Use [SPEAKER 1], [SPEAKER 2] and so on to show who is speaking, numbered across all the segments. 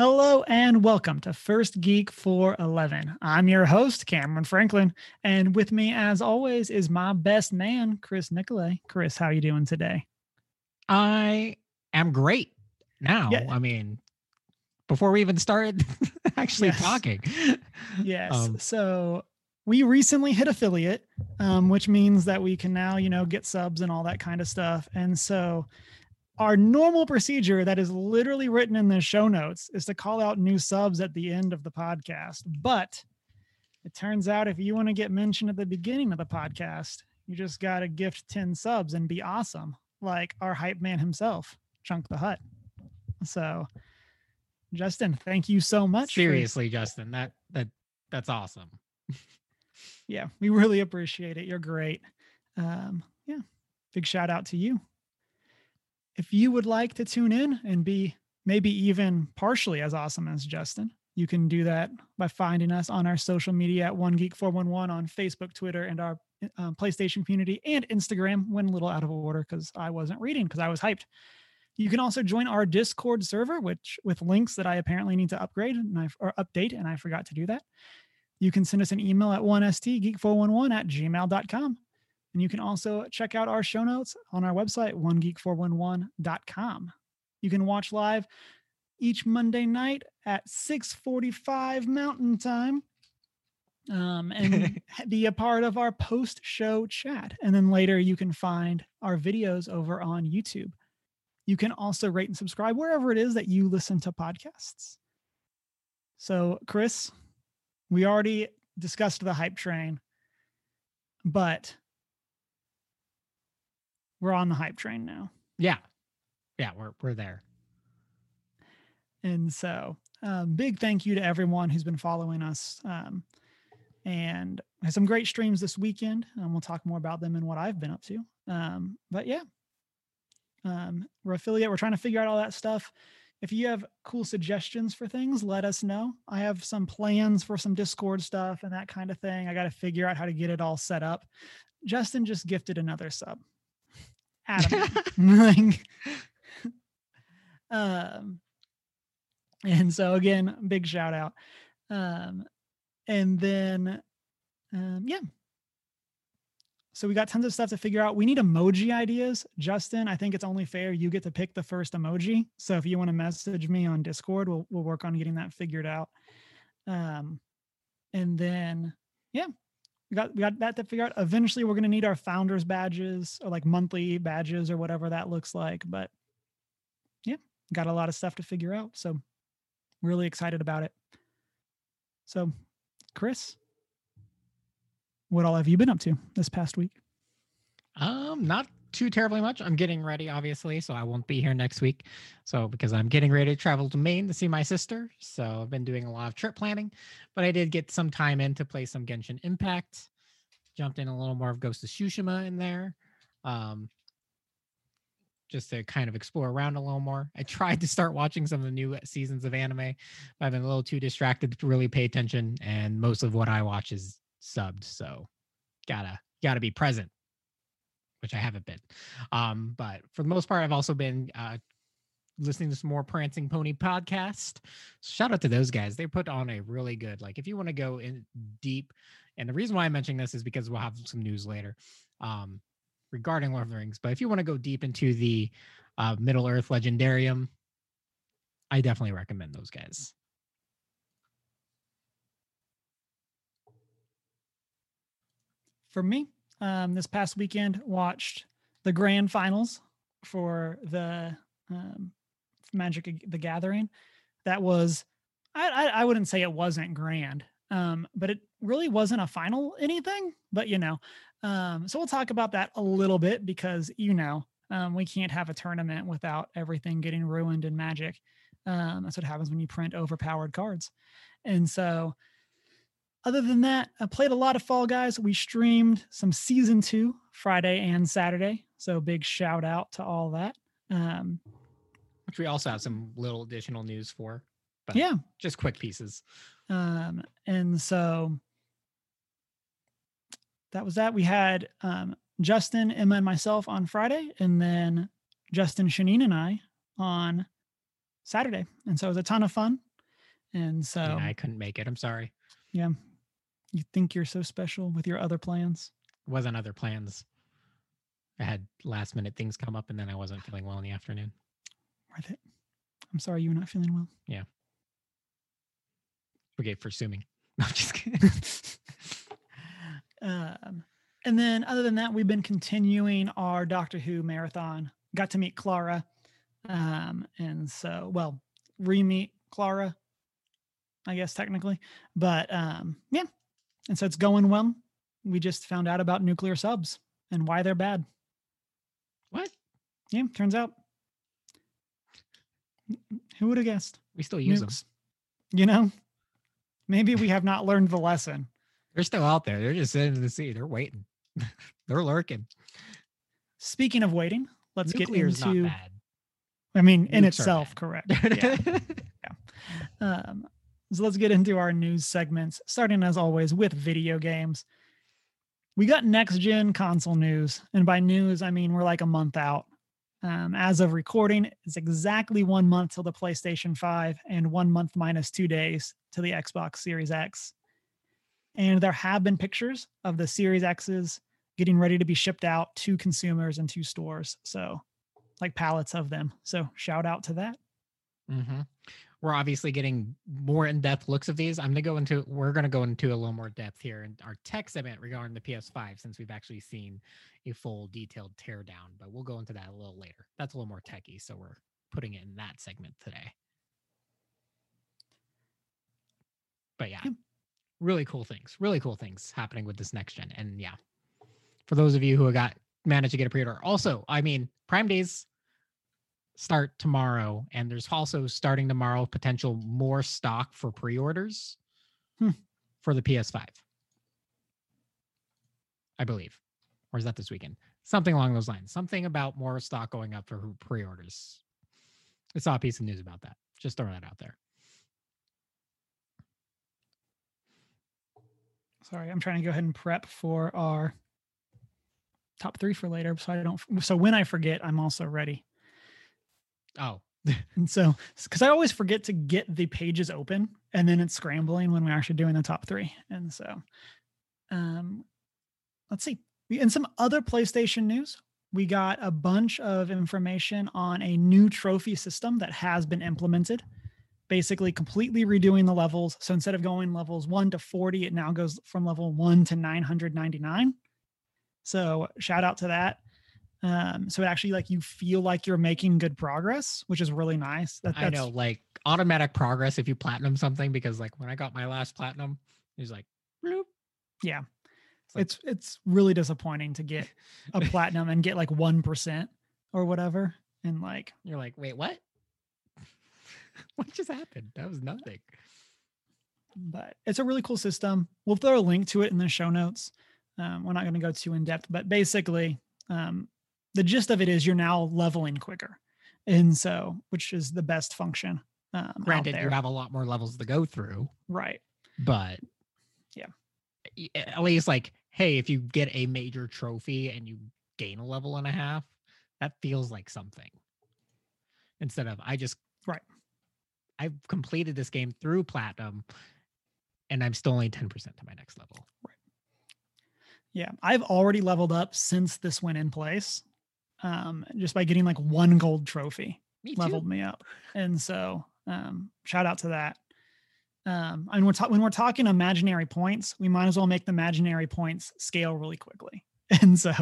[SPEAKER 1] Hello and welcome to First Geek 411. I'm your host, Cameron Franklin, and with me, as always, is my best man, Chris Nicolay. Chris, how you doing today?
[SPEAKER 2] I am great now.
[SPEAKER 1] Yeah.
[SPEAKER 2] I mean, before we even started actually
[SPEAKER 1] Yes.
[SPEAKER 2] talking.
[SPEAKER 1] Yes.
[SPEAKER 2] Um,
[SPEAKER 1] so we recently hit affiliate, um, which means that we can now, you know, get subs and all that kind of stuff. And so our normal procedure that is literally written in the show notes is to call out new subs at the end of the podcast. But it turns out if you want to get mentioned at the beginning of the podcast, you just got to gift 10 subs and be awesome, like our hype man himself, Chunk the Hut. So, Justin, thank you so much. for-
[SPEAKER 2] Seriously, Justin, that that that's awesome.
[SPEAKER 1] yeah, we really appreciate it. You're great. Um, yeah, big shout out to you. If you would like to tune in and be maybe even partially as awesome as Justin, you can do that by finding us on our social media at One Geek 411 on Facebook, Twitter, and our um, PlayStation community and Instagram. Went a little out of order because I wasn't reading because I was hyped. You can also join our Discord server, which with links that I apparently need to upgrade and I or update, and I forgot to do that. You can send us an email at 1stgeek411 at gmail.com. And you can also check out our show notes on our website, onegeek411.com. You can watch live each Monday night at 645 Mountain Time um, and be a part of our post-show chat. And then later you can find our videos over on YouTube. You can also rate and subscribe wherever it is that you listen to podcasts. So, Chris, we already discussed the hype train, but we're on the hype train now.
[SPEAKER 2] Yeah. Yeah, we're we're there.
[SPEAKER 1] And so, um, big thank you to everyone who's been following us. Um, and had some great streams this weekend. And we'll talk more about them and what I've been up to. Um, but yeah, um, we're affiliate. We're trying to figure out all that stuff. If you have cool suggestions for things, let us know. I have some plans for some Discord stuff and that kind of thing. I got to figure out how to get it all set up. Justin just gifted another sub. Adam. um, and so again, big shout out. Um, and then, um, yeah. So we got tons of stuff to figure out. We need emoji ideas. Justin, I think it's only fair you get to pick the first emoji. So if you want to message me on Discord, we'll we'll work on getting that figured out. Um, and then yeah, we got we got that to figure out. Eventually, we're gonna need our founders badges or like monthly badges or whatever that looks like. But yeah, got a lot of stuff to figure out. So really excited about it. So, Chris, what all have you been up to this past week?
[SPEAKER 2] Um, not too terribly much. I'm getting ready, obviously, so I won't be here next week. So because I'm getting ready to travel to Maine to see my sister, so I've been doing a lot of trip planning. But I did get some time in to play some Genshin Impact. Jumped in a little more of Ghost of Tsushima in there, um, just to kind of explore around a little more. I tried to start watching some of the new seasons of anime, but I've been a little too distracted to really pay attention, and most of what I watch is subbed, so gotta gotta be present which I haven't been. Um, but for the most part, I've also been uh, listening to some more Prancing Pony podcast. Shout out to those guys. They put on a really good, like, if you want to go in deep, and the reason why I'm mentioning this is because we'll have some news later um, regarding Lord of the Rings. But if you want to go deep into the uh, Middle Earth Legendarium, I definitely recommend those guys.
[SPEAKER 1] For me, um, this past weekend, watched the grand finals for the um, Magic the Gathering. That was, I, I, I wouldn't say it wasn't grand, um, but it really wasn't a final anything. But you know, um, so we'll talk about that a little bit because you know um, we can't have a tournament without everything getting ruined in Magic. Um, that's what happens when you print overpowered cards, and so other than that, I played a lot of Fall Guys. We streamed some season two Friday and Saturday. So big shout out to all that. Um,
[SPEAKER 2] Which we also have some little additional news for. But
[SPEAKER 1] yeah.
[SPEAKER 2] just quick pieces.
[SPEAKER 1] Um, and so that was that. We had um, Justin, Emma, and myself on Friday, and then Justin, Shanine, and I on Saturday. And so it was a ton of fun. And so
[SPEAKER 2] And I couldn't make it. I'm sorry.
[SPEAKER 1] You think you're so special with your other plans.
[SPEAKER 2] It Wasn't other plans. I had last minute things come up and then I wasn't feeling well in the afternoon.
[SPEAKER 1] Worth it. I'm sorry you were not feeling well.
[SPEAKER 2] Yeah. Okay, for assuming. No, I'm just kidding.
[SPEAKER 1] um, and then other than that, we've been continuing our Doctor Who marathon. Got to meet Clara. Um, and so, well, re-meet Clara, I guess technically. But um, yeah. And so it's going well. We just found out about nuclear subs and why they're bad.
[SPEAKER 2] what?
[SPEAKER 1] Yeah, turns out. Who would have guessed?
[SPEAKER 2] We still use them.
[SPEAKER 1] You know? Maybe we have not learned the lesson.
[SPEAKER 2] They're still out there. They're just sitting in the sea. They're waiting. They're lurking.
[SPEAKER 1] Speaking of waiting, let's
[SPEAKER 2] Nuclear's
[SPEAKER 1] get into
[SPEAKER 2] not bad.
[SPEAKER 1] I mean, in
[SPEAKER 2] Nukes are
[SPEAKER 1] itself, correct. Yeah. um, so let's get into our news segments, starting as always with video games. We got next gen console news, and by news, I mean we're like a month out. Um, as of recording, it's exactly one month till the PlayStation 5 and one month minus two days to the Xbox Series X. And there have been pictures of the Series X's getting ready to be shipped out to consumers and to stores. So, like pallets of them. So, shout out to that.
[SPEAKER 2] hmm We're obviously getting more in-depth looks of these. I'm gonna go into. We're gonna go into a little more depth here in our tech segment regarding the PS5, since we've actually seen a full detailed teardown. But we'll go into that a little later. That's a little more techy, so we're putting it in that segment today. But yeah, really cool things. Really cool things happening with this next gen. And yeah, for those of you who got managed to get a pre-order, also, I mean, Prime Days start tomorrow and there's also starting tomorrow potential more stock for pre-orders
[SPEAKER 1] Hmm.
[SPEAKER 2] for the ps5 i believe or is that this weekend something along those lines something about more stock going up for pre-orders i saw a piece of news about that just throw that out there
[SPEAKER 1] Sorry, I'm trying to go ahead and prep for our top three for later. So I don't, so when I forget, I'm also ready.
[SPEAKER 2] Oh
[SPEAKER 1] And so, because I always forget to get the pages open and then it's scrambling when we're actually doing the top three. And so, um, let's see. In some other PlayStation news, we got a bunch of information on a new trophy system that has been implemented, basically completely redoing the levels. So instead of going levels one to 40, it now goes from level one to 999. So shout out to that. Um, so it actually like you feel like you're making good progress, which is really nice. That,
[SPEAKER 2] i know like automatic progress if you platinum something because like when i got my last platinum it was like bloop.
[SPEAKER 1] Yeah.
[SPEAKER 2] like-
[SPEAKER 1] It's it's really disappointing to get a platinum and get like one percent or whatever. And like
[SPEAKER 2] you're like wait what what just happened that was nothing
[SPEAKER 1] but it's a really cool system. We'll throw a link to it in the show notes. Um, we're not going to go too in depth, but basically, um, the gist of it is you're now leveling quicker, and so which is the best function. Um,
[SPEAKER 2] granted you have a lot more levels to go through
[SPEAKER 1] right?
[SPEAKER 2] but
[SPEAKER 1] Yeah.
[SPEAKER 2] at least like hey if you get a major trophy and you gain a level and a half that feels like something instead of i just
[SPEAKER 1] Right.
[SPEAKER 2] i've completed this game through platinum and i'm still only 10% to my next level Right.
[SPEAKER 1] Yeah, I've already leveled up since this went in place, um, just by getting like one gold trophy.
[SPEAKER 2] me
[SPEAKER 1] leveled me up. And so um, shout out to that. Um, and we're ta- when we're talking imaginary points, we might as well make the imaginary points scale really quickly. And so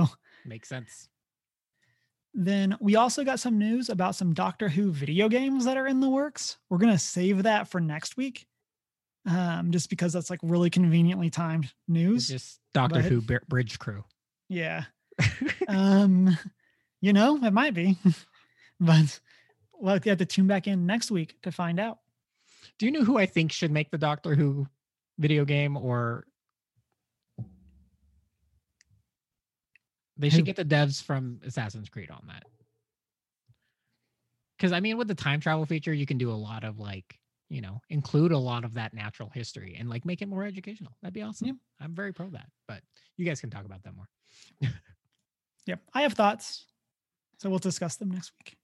[SPEAKER 2] makes sense
[SPEAKER 1] then we also got some news about some Doctor Who video games that are in the works. We're gonna save that for next week, um, just because that's like really conveniently timed
[SPEAKER 2] it's
[SPEAKER 1] news.
[SPEAKER 2] just doctor
[SPEAKER 1] but-
[SPEAKER 2] who Br- bridge crew
[SPEAKER 1] yeah. um, you know, it might be, but we'll have to tune back in next week to find out.
[SPEAKER 2] do you know who i think should make the doctor who video game or they should get the devs from assassin's creed on that. Because i mean with the time travel feature you can do a lot of like you know include a lot of that natural history and like make it more educational. That'd be awesome. I'm very pro that but you guys can talk about that more.
[SPEAKER 1] Yep, I have thoughts. So we'll discuss them next week.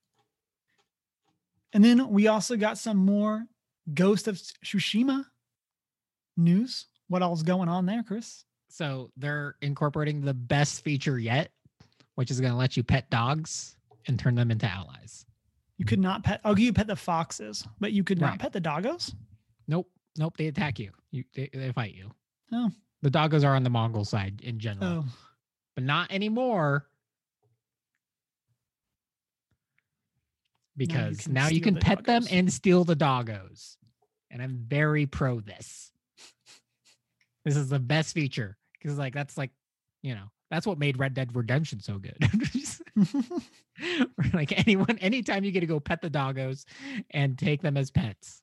[SPEAKER 1] And then we also got some more Ghost of Tsushima news. What all's going on there, Chris?
[SPEAKER 2] So they're incorporating the best feature yet, which is going to let you pet dogs and turn them into allies.
[SPEAKER 1] You could not pet. I'll give you pet the foxes, but you could not
[SPEAKER 2] Right.
[SPEAKER 1] pet the doggos.
[SPEAKER 2] Nope, nope. They attack you. You they, they fight you.
[SPEAKER 1] Oh.
[SPEAKER 2] The doggos are on the Mongol side in general,
[SPEAKER 1] Oh,
[SPEAKER 2] but not anymore. Because
[SPEAKER 1] can
[SPEAKER 2] now you can
[SPEAKER 1] the
[SPEAKER 2] pet them and steal the doggos. And I'm very pro this. This is the best feature. Because like that's like, you know, that's what made Red Dead Redemption so good. like anyone, anytime you get to go pet the doggos and take them as pets,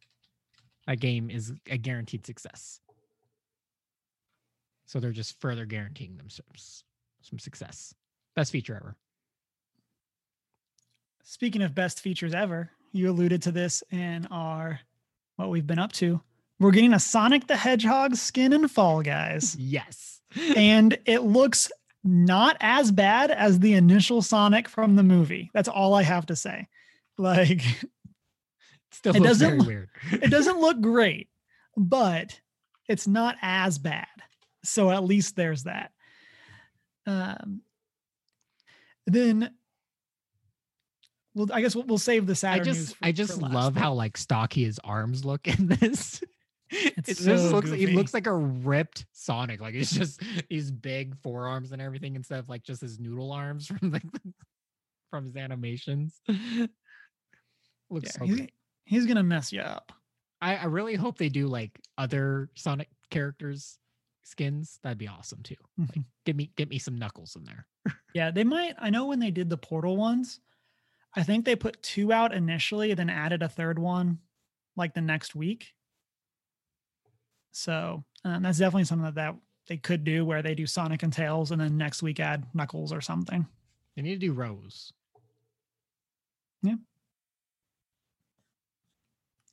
[SPEAKER 2] a game is a guaranteed success. So they're just further guaranteeing themselves some success. Best feature ever.
[SPEAKER 1] Speaking of best features ever, you alluded to this in our what we've been up to. We're getting a Sonic the Hedgehog skin in Fall Guys,
[SPEAKER 2] Yes.
[SPEAKER 1] and it looks not as bad as the initial Sonic from the movie. That's all I have to say. Like,
[SPEAKER 2] Still
[SPEAKER 1] It doesn't
[SPEAKER 2] very
[SPEAKER 1] look-
[SPEAKER 2] weird.
[SPEAKER 1] it doesn't look great, but it's not as bad. So at least there's that. Um, then, well, I guess we'll, we'll save the
[SPEAKER 2] I
[SPEAKER 1] sadder news.
[SPEAKER 2] just
[SPEAKER 1] for-
[SPEAKER 2] I just love how like stocky his arms look in this.
[SPEAKER 1] It's
[SPEAKER 2] it just
[SPEAKER 1] so
[SPEAKER 2] looks he looks like a ripped Sonic. Like it's just these big forearms and everything instead of like just his noodle arms from like from his animations. looks
[SPEAKER 1] Yeah,
[SPEAKER 2] so
[SPEAKER 1] he's,
[SPEAKER 2] great.
[SPEAKER 1] he's gonna mess you up.
[SPEAKER 2] I, I really hope they do like other Sonic characters skins. That'd be awesome too.
[SPEAKER 1] Mhm.
[SPEAKER 2] Give me get me some knuckles in there.
[SPEAKER 1] Yeah, they might. I know when they did the portal ones, I think they put two out initially, then added a third one like the next week. So um, that's definitely something that, that they could do where they do Sonic and Tails and then next week add Knuckles or something.
[SPEAKER 2] They need to do Rose. Yeah.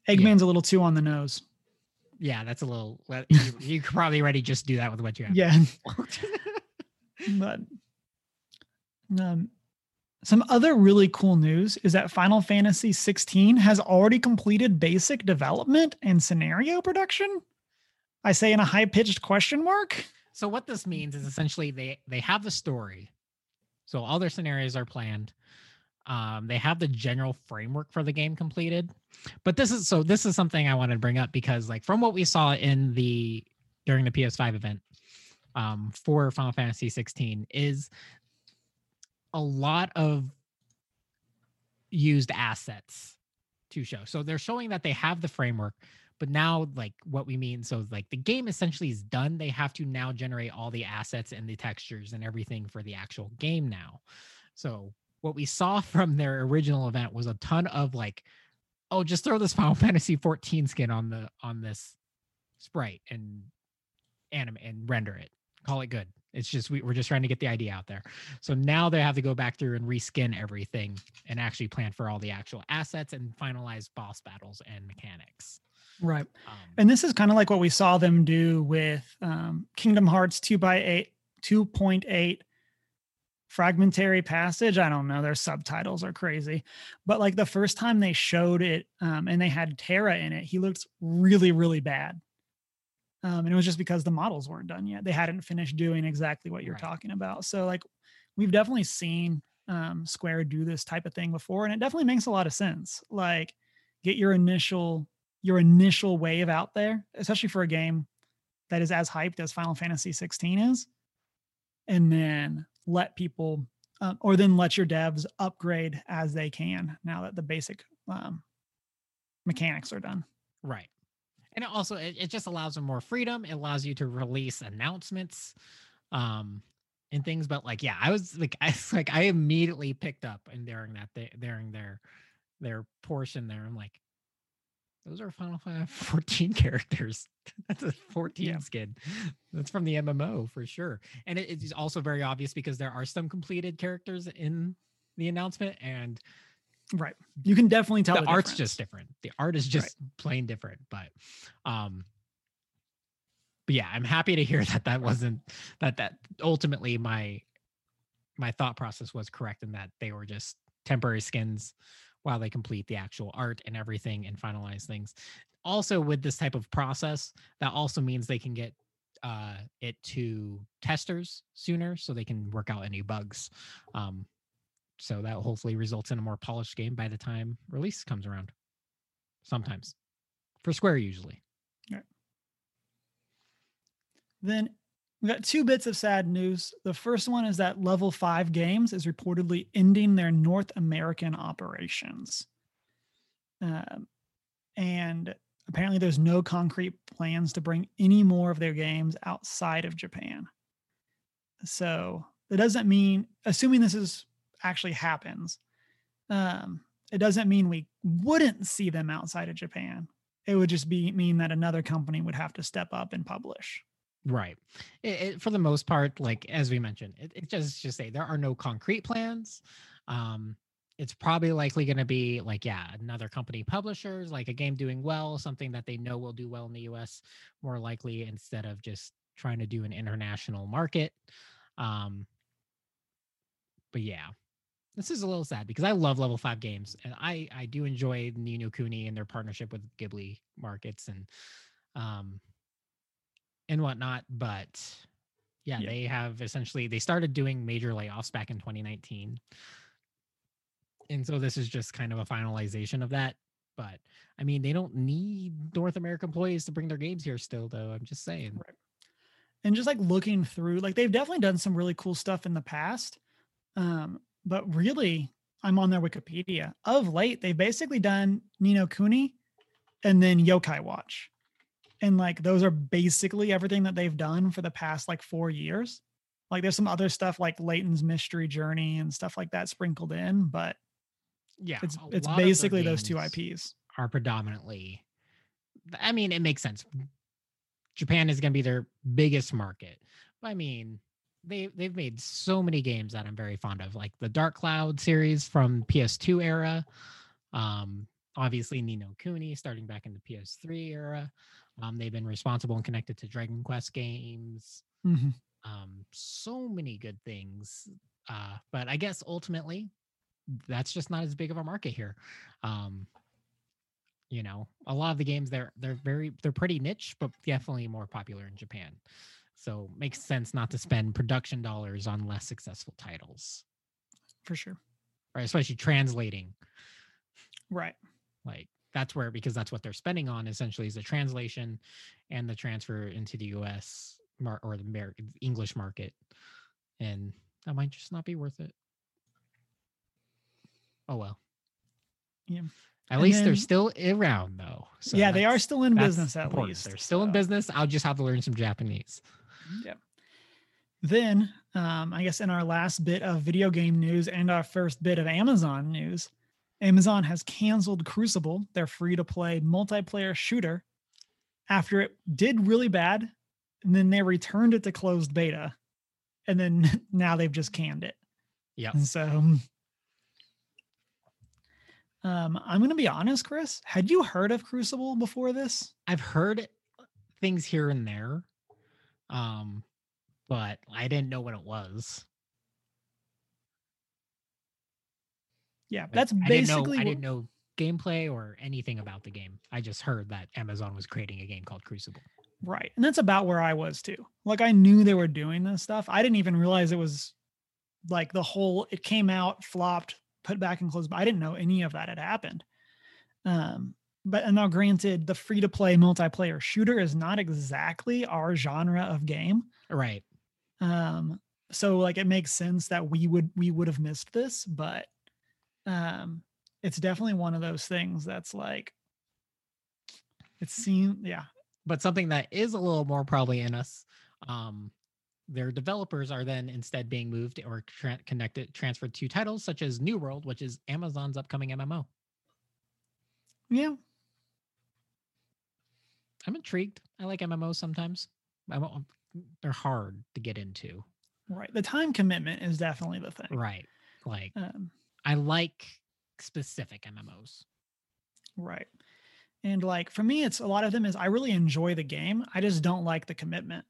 [SPEAKER 1] Eggman's a little too on the nose.
[SPEAKER 2] Yeah, that's a little. You, you could probably already just do that with what you have.
[SPEAKER 1] Yeah. but um, some other really cool news is that Final Fantasy 16 has already completed basic development and scenario production. I say in a high pitched question mark.
[SPEAKER 2] So what this means is essentially they they have the story. So all their scenarios are planned. Um, they have the general framework for the game completed. But this is so this is something I wanted to bring up because like from what we saw in the during the PS5 event um, for Final Fantasy 16 is a lot of used assets to show. So they're showing that they have the framework, but now like what we mean so like the game essentially is done. They have to now generate all the assets and the textures and everything for the actual game now. So what we saw from their original event was a ton of like oh just throw this final fantasy 14 skin on the on this sprite and anime and render it. Call it good it's just we, we're just trying to get the idea out there so now they have to go back through and reskin everything and actually plan for all the actual assets and finalize boss battles and mechanics
[SPEAKER 1] Right.
[SPEAKER 2] um,
[SPEAKER 1] And this is kind of like what we saw them do with um, Kingdom Hearts 2 by 8 2.8 fragmentary passage. I don't know, their subtitles are crazy. But like the first time they showed it um, and they had Terra in it, he looked really, really bad. Um, and it was just because the models weren't done yet. They hadn't finished doing exactly what you're
[SPEAKER 2] Right.
[SPEAKER 1] talking about. So like we've definitely seen um, Square do this type of thing before, and it definitely makes a lot of sense. Like get your initial your initial wave out there, especially for a game that is as hyped as Final Fantasy 16 is, and then let people, uh, or then let your devs upgrade as they can now that the basic um, mechanics are done.
[SPEAKER 2] Right. And it also it, it just allows them more freedom. It allows you to release announcements um and things. But like, yeah, I was like, I like, I immediately picked up and during that day, during their their portion there, I'm like, those are Final Fantasy 14 characters. That's a 14
[SPEAKER 1] Yeah.
[SPEAKER 2] skin. That's from the MMO for sure. And it is also very obvious because there are some completed characters in the announcement and
[SPEAKER 1] Right. You can definitely tell
[SPEAKER 2] the,
[SPEAKER 1] the,
[SPEAKER 2] art's
[SPEAKER 1] difference.
[SPEAKER 2] just different. The art is just plain different. But um but yeah, I'm happy to hear that that wasn't that that ultimately my my thought process was correct in that they were just temporary skins while they complete the actual art and everything and finalize things. Also, with this type of process, that also means they can get uh, it to testers sooner so they can work out any bugs. Um, so that hopefully results in a more polished game by the time release comes around. Sometimes for Square, usually.
[SPEAKER 1] Then we got two bits of sad news. The first one is that Level 5 Games is reportedly ending their North American operations. Um, and apparently, there's no concrete plans to bring any more of their games outside of Japan. So that doesn't mean, assuming this is actually happens, um, it doesn't mean we wouldn't see them outside of Japan. It would just be mean that another company would have to step up and publish.
[SPEAKER 2] Right. It, it, for the most part, like as we mentioned, it, it just just say there are no concrete plans. Um, it's probably likely going to be like yeah, another company publishers, like a game doing well, something that they know will do well in the U.S. More likely instead of just trying to do an international market. Um, but yeah, this is a little sad because I love level five games and I I do enjoy Ni no Kuni and their partnership with Ghibli markets and um and whatnot. But yeah, yeah, they have essentially they started doing major layoffs back in 2019. And so this is just kind of a finalization of that. But I mean, they don't need North American employees to bring their games here still, though. I'm just saying. Right.
[SPEAKER 1] And just like looking through, like they've definitely done some really cool stuff in the past. Um, but really, I'm on their Wikipedia. Of late, they've basically done Ni no Kuni and then Yokai Watch. And like those are basically everything that they've done for the past like four years. Like there's some other stuff like layton's mystery journey and stuff like that sprinkled in but
[SPEAKER 2] yeah
[SPEAKER 1] it's it's basically those two ips
[SPEAKER 2] are predominantly i mean it makes sense. Japan is going to be their biggest market. I mean they they've made so many games that i'm very fond of like the dark cloud series from ps2 era um obviously Ni no Kuni starting back in the PS3 era. Um, they've been responsible and connected to Dragon Quest games. Mm-hmm. Um, so many good things. Uh, but I guess ultimately, that's just not as big of a market here. Um, you know, a lot of the games they're they're very they're pretty niche, but definitely more popular in Japan. So makes sense not to spend production dollars on less successful titles.
[SPEAKER 1] For sure.
[SPEAKER 2] Right, especially translating.
[SPEAKER 1] Right.
[SPEAKER 2] Like that's where because that's what they're spending on essentially is the translation and the transfer into the US mar- or the Amer- English market. And that might just not be worth it. Oh well.
[SPEAKER 1] Yeah.
[SPEAKER 2] At and least then, they're still around though.
[SPEAKER 1] So yeah, they are still in business at important. least.
[SPEAKER 2] They're still so. in business. I'll just have to learn some Japanese.
[SPEAKER 1] Yeah. Then, um, I guess in our last bit of video game news and our first bit of Amazon news, Amazon has canceled Crucible, their free to play multiplayer shooter, after it did really bad. And then they returned it to closed beta. And then now they've just canned it.
[SPEAKER 2] Yeah.
[SPEAKER 1] And so um, I'm going to be honest, Chris. Had you heard of Crucible before this?
[SPEAKER 2] I've heard things here and there, um, but I didn't know what it was.
[SPEAKER 1] Yeah, that's I basically.
[SPEAKER 2] Didn't know, I didn't know gameplay or anything about the game. I just heard that Amazon was creating a game called Crucible.
[SPEAKER 1] Right. And that's about where I was too. Like I knew they were doing this stuff. I didn't even realize it was like the whole it came out, flopped, put back and closed. But I didn't know any of that had happened. Um, but and now granted, the free to play multiplayer shooter is not exactly our genre of game.
[SPEAKER 2] Right.
[SPEAKER 1] Um, so like it makes sense that we would we would have missed this, but um it's definitely one of those things that's like it seems yeah
[SPEAKER 2] but something that is a little more probably in us um their developers are then instead being moved or tra- connected transferred to titles such as new world which is amazon's upcoming mmo
[SPEAKER 1] yeah
[SPEAKER 2] i'm intrigued i like mmos sometimes I'm, they're hard to get into
[SPEAKER 1] right the time commitment is definitely the thing
[SPEAKER 2] right like um, I like specific MMOs.
[SPEAKER 1] Right. And like for me, it's a lot of them is I really enjoy the game. I just don't like the commitment.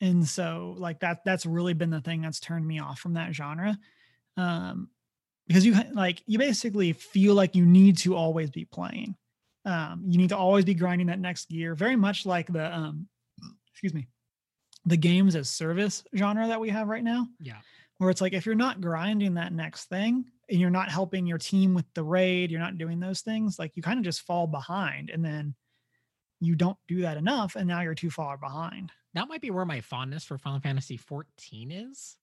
[SPEAKER 1] And so like that that's really been the thing that's turned me off from that genre. Um because you like you basically feel like you need to always be playing. Um, you need to always be grinding that next gear, very much like the um, excuse me, the games as service genre that we have right now.
[SPEAKER 2] Yeah.
[SPEAKER 1] Where it's like if you're not grinding that next thing and you're not helping your team with the raid, you're not doing those things, like you kind of just fall behind and then you don't do that enough and now you're too far behind.
[SPEAKER 2] That might be where my fondness for Final Fantasy 14 is.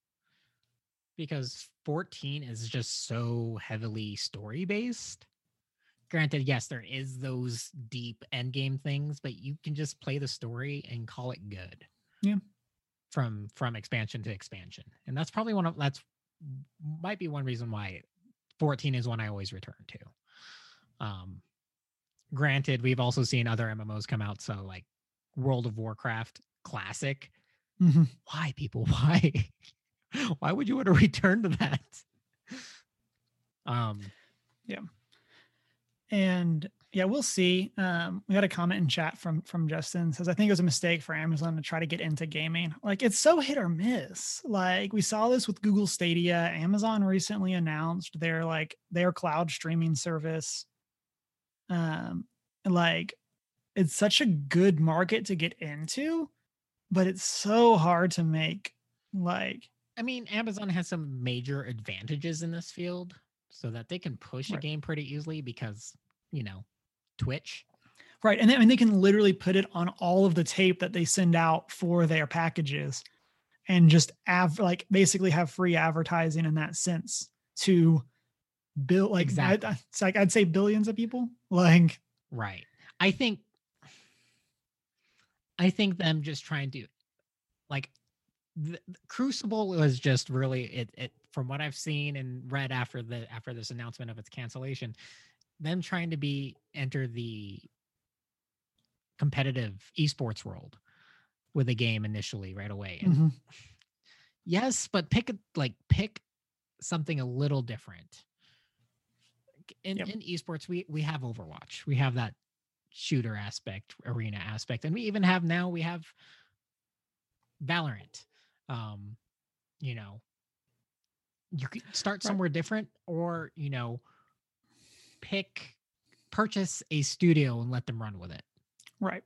[SPEAKER 2] Because 14 is just so heavily story based. Granted, yes, there is those deep end game things, but you can just play the story and call it good.
[SPEAKER 1] Yeah.
[SPEAKER 2] From from expansion to expansion. And that's probably one of that's might be one reason why 14 is one I always return to. Um granted, we've also seen other MMOs come out, so like World of Warcraft Classic.
[SPEAKER 1] Mhm.
[SPEAKER 2] Why people? Why? why would you want to return to that? Um
[SPEAKER 1] And yeah, we'll see. Um, we got a comment in chat from from Justin says I think it was a mistake for Amazon to try to get into gaming. Like it's so hit or miss. Like we saw this with Google Stadia. Amazon recently announced their like their cloud streaming service. Um, like it's such a good market to get into, but it's so hard to make like
[SPEAKER 2] I mean, Amazon has some major advantages in this field so that they can push a game pretty easily because, you know, Twitch.
[SPEAKER 1] Right. And then, I mean, they can literally put it on all of the tape that they send out for their packages and just av- like basically have free advertising in that sense to build like,
[SPEAKER 2] Exactly.
[SPEAKER 1] I, it's like I'd say billions of people. Like,
[SPEAKER 2] Right. I think I think them just trying to like the, the Crucible was just really it it from what I've seen and read after the after this announcement of its cancellation, them trying to be enter the competitive esports world with a game initially right away. And
[SPEAKER 1] mhm,
[SPEAKER 2] Yes, but pick like pick something a little different. In
[SPEAKER 1] Yep.
[SPEAKER 2] in esports, we we have Overwatch. We have that shooter aspect, arena aspect, and we even have now we have Valorant. Um, you know, you could start
[SPEAKER 1] Right.
[SPEAKER 2] somewhere different, or you know, pick purchase a studio and let them run with it.
[SPEAKER 1] right.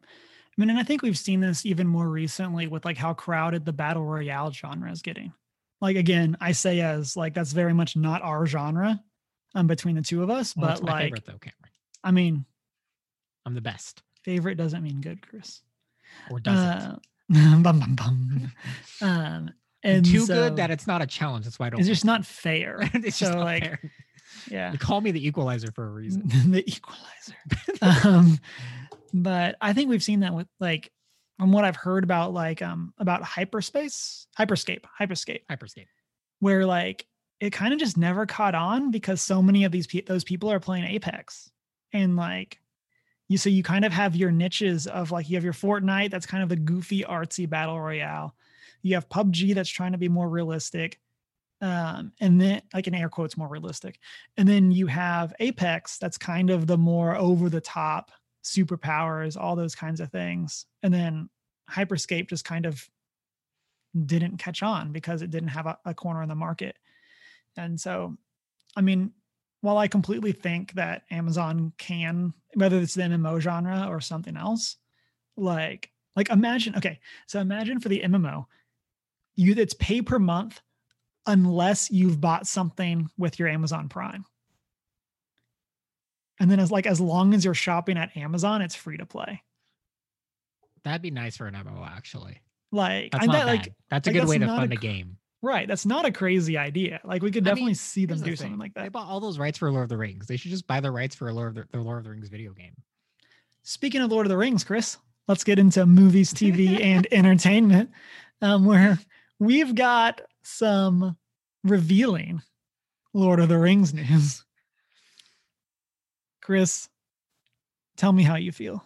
[SPEAKER 1] I mean, and I think we've seen this even more recently with like how crowded the battle royale genre is getting. Like, again, I say as like that's very much not our genre um, between the two of us,
[SPEAKER 2] Well,
[SPEAKER 1] but like,
[SPEAKER 2] favorite though, Cameron.
[SPEAKER 1] I mean,
[SPEAKER 2] I'm the best,
[SPEAKER 1] favorite doesn't mean good, Chris.
[SPEAKER 2] or does
[SPEAKER 1] Uh, bum, bum, bum. Um, and
[SPEAKER 2] Too
[SPEAKER 1] so
[SPEAKER 2] good that it's not a challenge. That's why I don't.
[SPEAKER 1] it's
[SPEAKER 2] like
[SPEAKER 1] just not fair.
[SPEAKER 2] it's
[SPEAKER 1] so like,
[SPEAKER 2] fair.
[SPEAKER 1] Yeah,
[SPEAKER 2] They call me the equalizer for a reason.
[SPEAKER 1] the equalizer. um, but I think we've seen that with like from what I've heard about like um about hyperspace, hyperscape, hyperscape,
[SPEAKER 2] Hyperscape.
[SPEAKER 1] where like it kind of just never caught on because so many of these pe- those people are playing Apex, and like you so you kind of have your niches of like you have your Fortnite that's kind of the goofy artsy battle royale, you have PUBG that's trying to be more realistic, um, and then like in air quotes more realistic, and then you have Apex that's kind of the more over the top superpowers, all those kinds of things, and then Hyperscape just kind of didn't catch on because it didn't have a, a corner in the market. And so, I mean, while I completely think that Amazon can, whether it's the MMO genre or something else, like like imagine, okay, so imagine for the MMO, you it's pay per month unless you've bought something with your Amazon Prime. And then as like as long as you're shopping at Amazon, it's free to play.
[SPEAKER 2] That'd be nice for an MMO, actually.
[SPEAKER 1] Like
[SPEAKER 2] That's not bad.
[SPEAKER 1] like
[SPEAKER 2] that's a
[SPEAKER 1] like,
[SPEAKER 2] good
[SPEAKER 1] that's
[SPEAKER 2] way to
[SPEAKER 1] not a
[SPEAKER 2] fund a game.
[SPEAKER 1] right, that's not a crazy idea. Like we could
[SPEAKER 2] I
[SPEAKER 1] definitely
[SPEAKER 2] mean,
[SPEAKER 1] see them
[SPEAKER 2] Here's the
[SPEAKER 1] do something
[SPEAKER 2] thing,
[SPEAKER 1] like
[SPEAKER 2] They
[SPEAKER 1] that.
[SPEAKER 2] bought all those rights for Lord of the Rings. They should just buy the rights for a Lord of the, the Lord of the Rings video game.
[SPEAKER 1] Speaking of Lord of the Rings, Chris, let's get into movies, TV, and entertainment, um, where we've got some revealing Lord of the Rings news. Chris, tell me how you feel.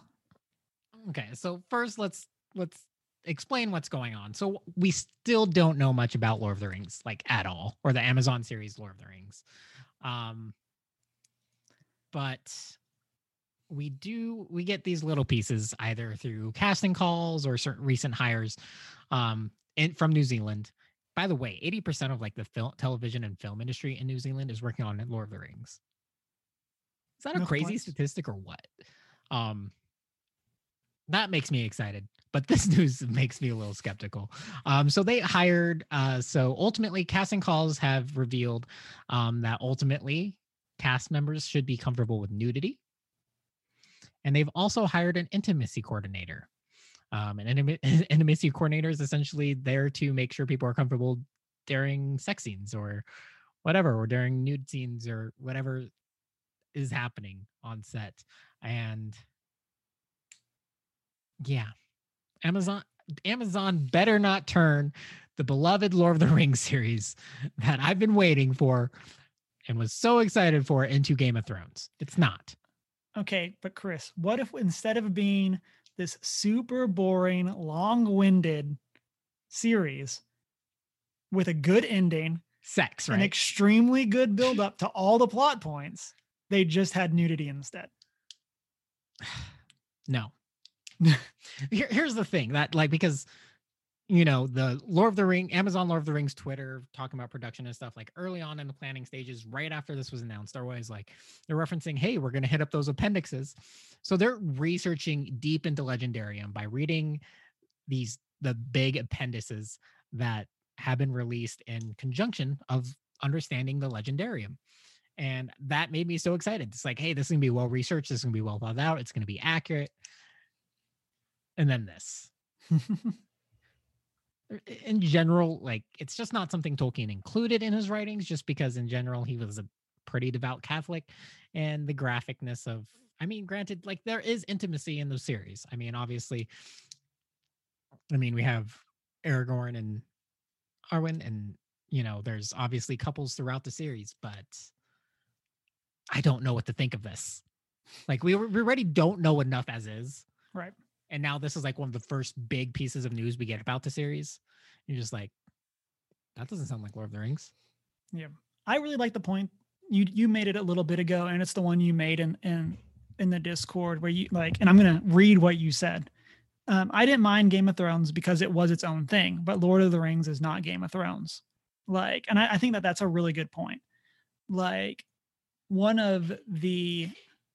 [SPEAKER 2] Okay, so first let's let's explain what's going on. So we still don't know much about Lord of the Rings, like at all, or the Amazon series Lord of the Rings. Um, but we do we get these little pieces either through casting calls or certain recent hires um in from New Zealand by the way, 80% of like the film, television and film industry in New Zealand is working on Lord of the Rings. Is that a crazy
[SPEAKER 1] complaints.
[SPEAKER 2] statistic or what? Um, that makes me excited, but this news makes me a little skeptical. Um, so they hired. Uh, so ultimately, casting calls have revealed um, that ultimately cast members should be comfortable with nudity, and they've also hired an intimacy coordinator. Um, an intima- intimacy coordinator is essentially there to make sure people are comfortable during sex scenes or whatever, or during nude scenes or whatever is happening on set. And yeah, Amazon Amazon better not turn the beloved Lord of the Rings series that I've been waiting for and was so excited for into Game of Thrones. It's not.
[SPEAKER 1] Okay, but Chris, what if instead of being this super boring, long-winded series with a good ending,
[SPEAKER 2] Sex,
[SPEAKER 1] an extremely good build up to all the plot points, they just had nudity instead.
[SPEAKER 2] No. Here, here's the thing that like because you know the Lord of the Ring, Amazon Lord of the Rings Twitter talking about production and stuff like early on in the planning stages, right after this was announced, they're always like they're referencing, hey, we're gonna hit up those appendixes. So they're researching deep into Legendarium by reading these the big appendices that have been released in conjunction of understanding the Legendarium. And that made me so excited. It's like, hey, this is gonna be well researched, this is gonna be well thought out, it's gonna be accurate. And then this. In general, like it's just not something Tolkien included in his writings, just because in general he was a pretty devout Catholic. And the graphicness of I mean, granted, like there is intimacy in the series. I mean, obviously, I mean, we have Aragorn and Arwen, and you know, there's obviously couples throughout the series, but I don't know what to think of this. Like we, we already don't know enough as is.
[SPEAKER 1] Right.
[SPEAKER 2] And now this is like one of the first big pieces of news we get about the series. You're just like, that doesn't sound like Lord of the Rings.
[SPEAKER 1] Yeah, I really like the point you you made it a little bit ago, and it's the one you made in in in the Discord where you like, and I'm gonna read what you said. Um, I didn't mind Game of Thrones because it was its own thing, but Lord of the Rings is not Game of Thrones. Like, and I, I think that that's a really good point. Like, one of the,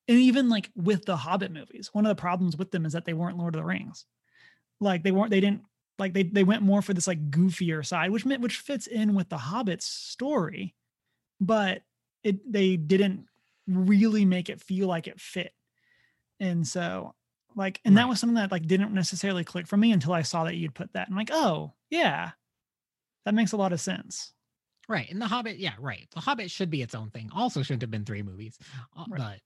[SPEAKER 1] and even like with the Hobbit movies, one of the problems with them is that they weren't Lord of the Rings. Like, they weren't, they didn't like they they went more for this like goofier side, which meant which fits in with the Hobbit's story, but it they didn't really make it feel like it fit. And so like and that was something that like didn't necessarily click for me until I saw that you'd put that. I'm like, oh yeah, that makes a lot of sense.
[SPEAKER 2] Right. And The Hobbit, yeah, right. The Hobbit should be its own thing. Also, shouldn't have been three movies. uh,
[SPEAKER 1] Right.
[SPEAKER 2] But,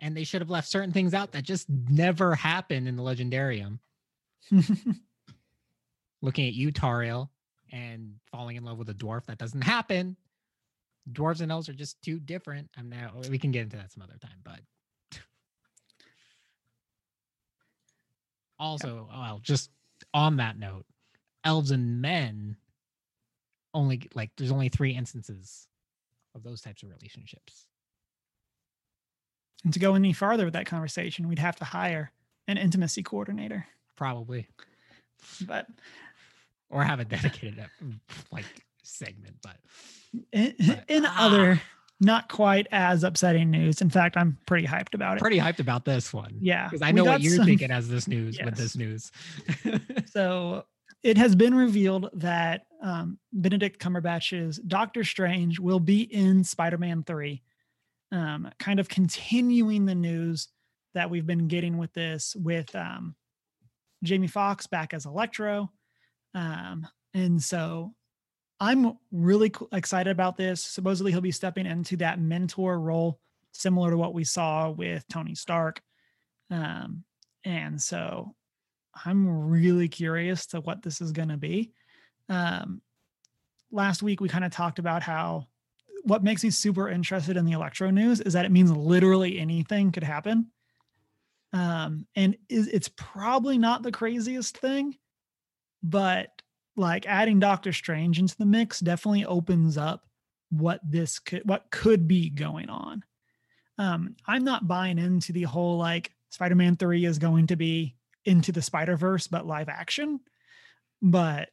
[SPEAKER 2] and they should have left certain things out that just never happened in the Legendarium. Looking at you, Tauriel, and falling in love with a dwarf, that doesn't happen. Dwarves and elves are just too different. I'm now, we can get into that some other time, but. Also, oh, well, just on that note, elves and men only like there's only three instances of those types of relationships.
[SPEAKER 1] And to go any farther with that conversation, we'd have to hire an intimacy coordinator.
[SPEAKER 2] Probably.
[SPEAKER 1] But
[SPEAKER 2] Or have a dedicated like segment, but
[SPEAKER 1] in,
[SPEAKER 2] But-
[SPEAKER 1] in
[SPEAKER 2] Ah.
[SPEAKER 1] other not quite as upsetting news, in fact, I'm pretty hyped about it.
[SPEAKER 2] pretty hyped about this one.
[SPEAKER 1] Yeah,
[SPEAKER 2] Because I know what you're
[SPEAKER 1] some-
[SPEAKER 2] thinking as this news with this news.
[SPEAKER 1] So it has been revealed that um, Benedict Cumberbatch's Doctor Strange will be in Spider-Man 3, um, kind of continuing the news that we've been getting with this with um, Jamie Foxx back as Electro. Um, and so I'm really excited about this. Supposedly he'll be stepping into that mentor role, similar to what we saw with Tony Stark. Um, and so I'm really curious to what this is going to be. Um, last week we kind of talked about how what makes me super interested in the electro news is that it means literally anything could happen. Um, and it's probably not the craziest thing, but like adding Doctor Strange into the mix definitely opens up what this could what could be going on. Um, I'm not buying into the whole like Spider-Man 3 is going to be into the Spider-Verse but live action. But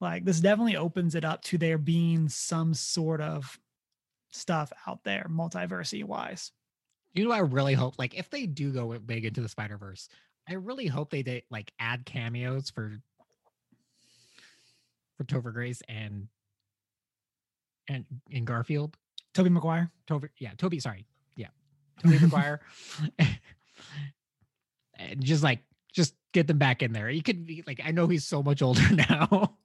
[SPEAKER 1] like this definitely opens it up to there being some sort of stuff out there multiversity wise.
[SPEAKER 2] You know, I really hope like if they do go big into the Spider Verse, I really hope they like add cameos for for Topher Grace and and in Garfield.
[SPEAKER 1] Tobey Maguire.
[SPEAKER 2] Tobey, yeah, Tobey. Sorry, yeah, Tobey Maguire. and just like just get them back in there. He could be like I know he's so much older now,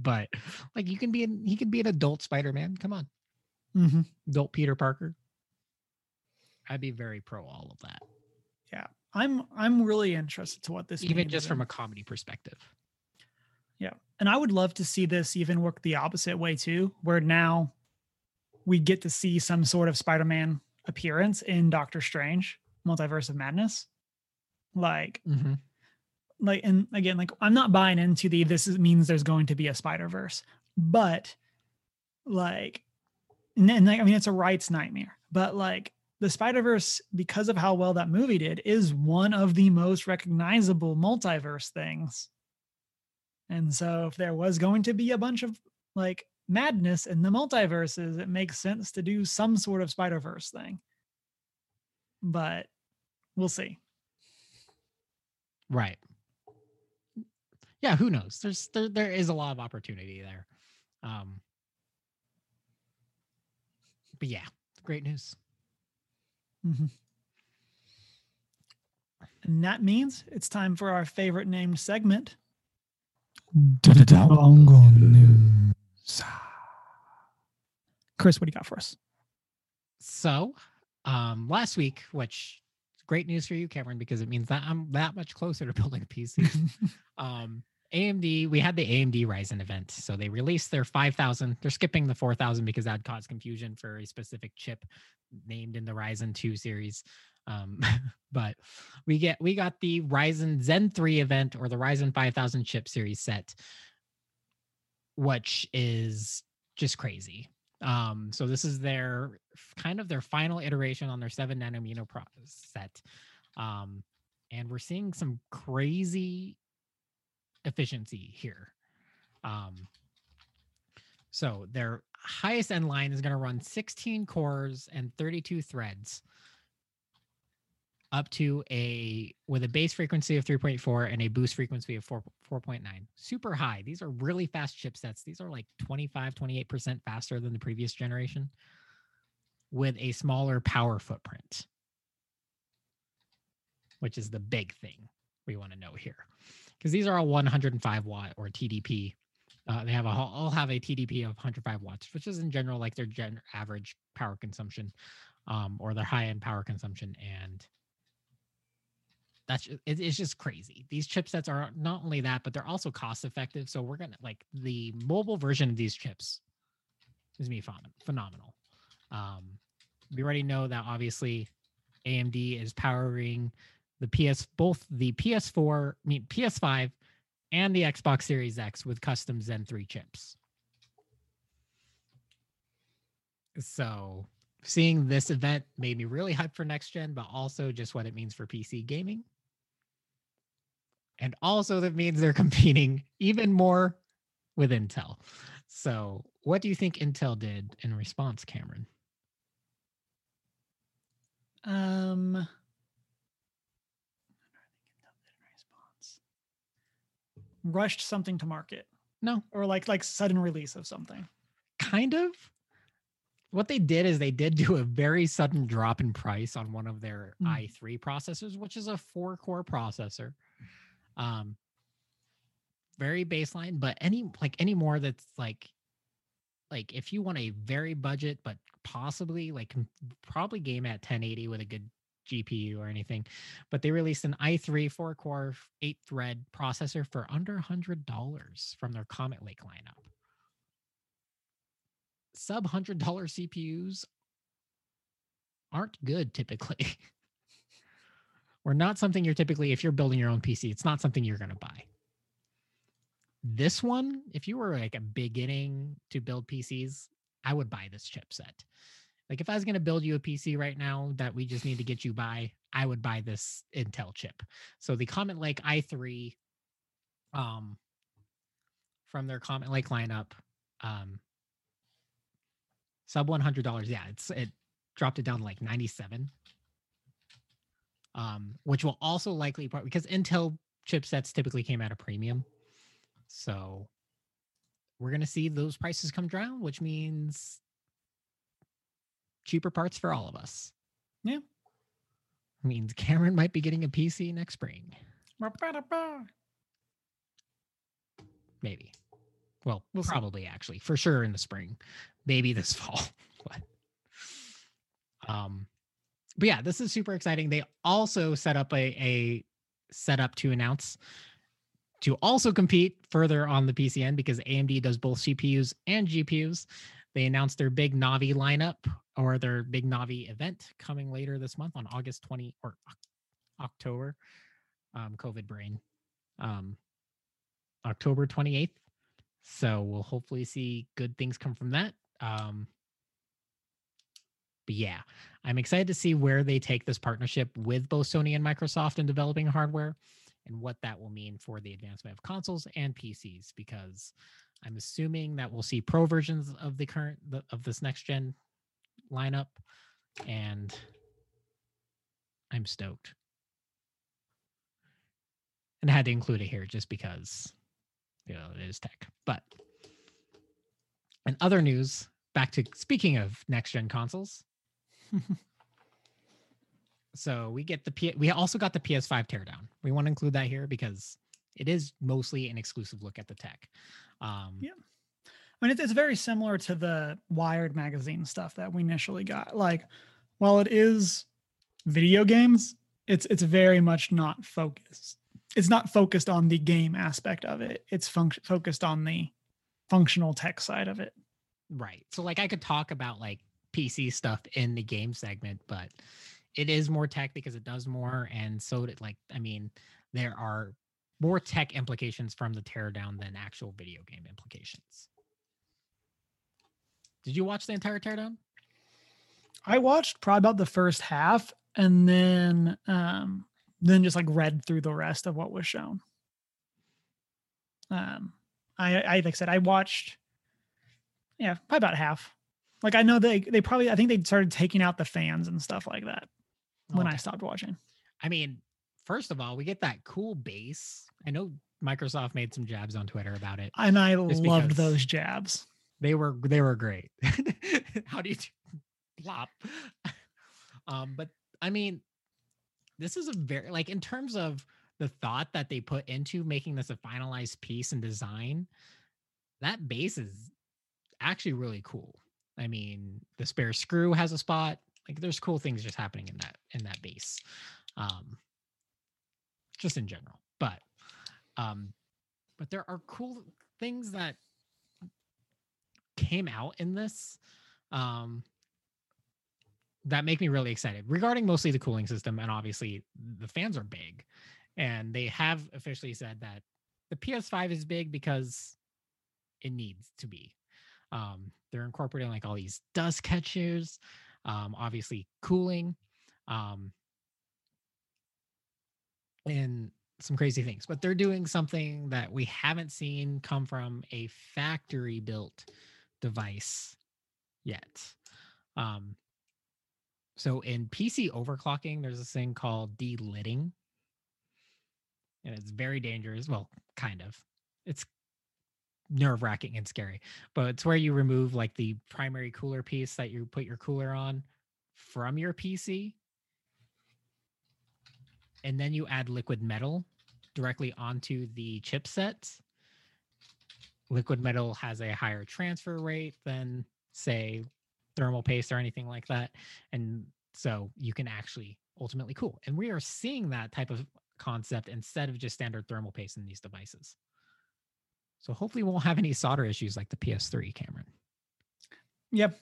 [SPEAKER 2] but like you can be an he can be an adult Spider Man. Come on,
[SPEAKER 1] Mm-hmm.
[SPEAKER 2] adult Peter Parker. I'd be very pro all of that,
[SPEAKER 1] Yeah, I'm I'm really interested to what this
[SPEAKER 2] even just from
[SPEAKER 1] and-
[SPEAKER 2] a comedy perspective.
[SPEAKER 1] Yeah. And I would love to see this even work the opposite way too, where now we get to see some sort of Spider Man appearance in Doctor Strange, Multiverse of Madness. Like,
[SPEAKER 2] Mm-hmm.
[SPEAKER 1] Like, and again, like, I'm not buying into the this is, means there's going to be a Spider Verse, but like, and, and like, I mean, it's a rights nightmare, but like, the Spider Verse, because of how well that movie did, is one of the most recognizable multiverse things. And so, if there was going to be a bunch of like madness in the multiverses, it makes sense to do some sort of Spider Verse thing. But we'll see.
[SPEAKER 2] Right. Yeah, who knows? There's there there is a lot of opportunity there. Um but yeah, great news.
[SPEAKER 1] Mm-hmm. And that means it's time for our favorite named segment. news. Chris, what do you got for us?
[SPEAKER 2] So, um last week, which is great news for you, Cameron, because it means that I'm that much closer to building a PC. um AMD, we had the AMD Ryzen event. So they released their 5000. They're skipping the 4000 because that caused confusion for a specific chip named in the Ryzen 2 series. Um, but we get we got the Ryzen Zen 3 event or the Ryzen 5000 chip series set, which is just crazy. Um, so this is their kind of their final iteration on their seven nanometer pro- set. Um, and we're seeing some crazy efficiency here. Um, so their highest end line is going to run 16 cores and 32 threads up to a with a base frequency of 3.4 and a boost frequency of 4 4.9 super high. These are really fast chipsets. These are like 25 28% faster than the previous generation with a smaller power footprint. Which is the big thing we want to know here. Because these are all 105 watt or TDP. Uh, they have a all have a TDP of 105 watts, which is in general like their gen average power consumption, um, or their high end power consumption, and that's it, it's just crazy. These chipsets are not only that, but they're also cost effective. So we're gonna like the mobile version of these chips is me phenomenal. Um, we already know that obviously AMD is powering the PS both the PS4, I mean PS5 and the Xbox Series X with custom Zen 3 chips. So seeing this event made me really hyped for next gen, but also just what it means for PC gaming. And also that means they're competing even more with Intel. So what do you think Intel did in response, Cameron?
[SPEAKER 1] Um, rushed something to market
[SPEAKER 2] No,
[SPEAKER 1] or like like sudden release of something.
[SPEAKER 2] kind of what they did is they did do a very sudden drop in price on one of their
[SPEAKER 1] Mm.
[SPEAKER 2] i3 processors which is a four core processor um very baseline but any like any more that's like like if you want a very budget but possibly like probably game at 1080 with a good gpu or anything but they released an i3 4 core 8 thread processor for under $100 from their comet lake lineup sub hundred dollar CPUs aren't good typically. or not something you're typically, if you're building your own PC, it's not something you're going to buy. This one, if you were like a beginning to build PCs, I would buy this chipset. Like if I was going to build you a PC right now that we just need to get you by, I would buy this Intel chip. So the Comet Lake i3 um from their Comet Lake lineup. Um, sub one hundred dollars. Yeah, it's it dropped it down to like ninety seven. Um, which will also likely part because Intel chipsets typically came at a premium, so we're gonna see those prices come down, which means cheaper parts for all of us.
[SPEAKER 1] Yeah.
[SPEAKER 2] Means Cameron might be getting a PC next spring. Maybe. Well,
[SPEAKER 1] We'll see.
[SPEAKER 2] probably actually, for sure in the spring. Maybe this fall. but um but yeah, this is super exciting. They also set up a a setup to announce to also compete further on the PCN because AMD does both CPUs and GPUs. They announced their big Navi lineup or their big Navi event coming later this month on August 20 or October. Um, COVID brain. Um, October 28th. So we'll hopefully see good things come from that. Um, but yeah, I'm excited to see where they take this partnership with both Sony and Microsoft in developing hardware and what that will mean for the advancement of consoles and PCs because I'm assuming that we'll see pro versions of the current of this next gen lineup and I'm stoked. And I had to include it here just because you know it is tech. But in other news, back to speaking of next gen consoles. so we get the P- we also got the PS5 teardown. We want to include that here because it is mostly an exclusive look at the tech. Um,
[SPEAKER 1] Yeah. I mean, it's, very similar to the Wired magazine stuff that we initially got. Like, while it is video games, it's it's very much not focused. It's not focused on the game aspect of it. It's func- focused on the functional tech side of it.
[SPEAKER 2] Right. So like I could talk about like PC stuff in the game segment, but it is more tech because it does more. And so did like I mean, there are more tech implications from the teardown than actual video game implications. Did you watch the entire teardown?
[SPEAKER 1] I watched probably about the first half, and then um, then just like read through the rest of what was shown. Um, I, I like I said, I watched, yeah, probably about half. Like I know they they probably I think they started taking out the fans and stuff like that when I stopped watching.
[SPEAKER 2] I mean, first of all, we get that cool base. I know Microsoft made some jabs on Twitter about it.
[SPEAKER 1] And I loved those jabs.
[SPEAKER 2] They were they were great. How do you do plop? um, but I mean, this is a very like in terms of the thought that they put into making this a finalized piece and design, that base is actually really cool. I mean, the spare screw has a spot. Like there's cool things just happening in that in that base. Um just in general. But um but there are cool things that came out in this um that make me really excited regarding mostly the cooling system and obviously the fans are big and they have officially said that the PS5 is big because it needs to be um they're incorporating like all these dust catchers um obviously cooling um and some crazy things but they're doing something that we haven't seen come from a factory built device yet. Um, so in PC overclocking, there's this thing called delidding, and it's very dangerous. Well, kind of. It's nerve wracking and scary, but it's where you remove like the primary cooler piece that you put your cooler on from your PC, and then you add liquid metal directly onto the chipset liquid metal has a higher transfer rate than say thermal paste or anything like that and so you can actually ultimately cool and we are seeing that type of concept instead of just standard thermal paste in these devices so hopefully we won't have any solder issues like the ps3 cameron
[SPEAKER 1] Yep.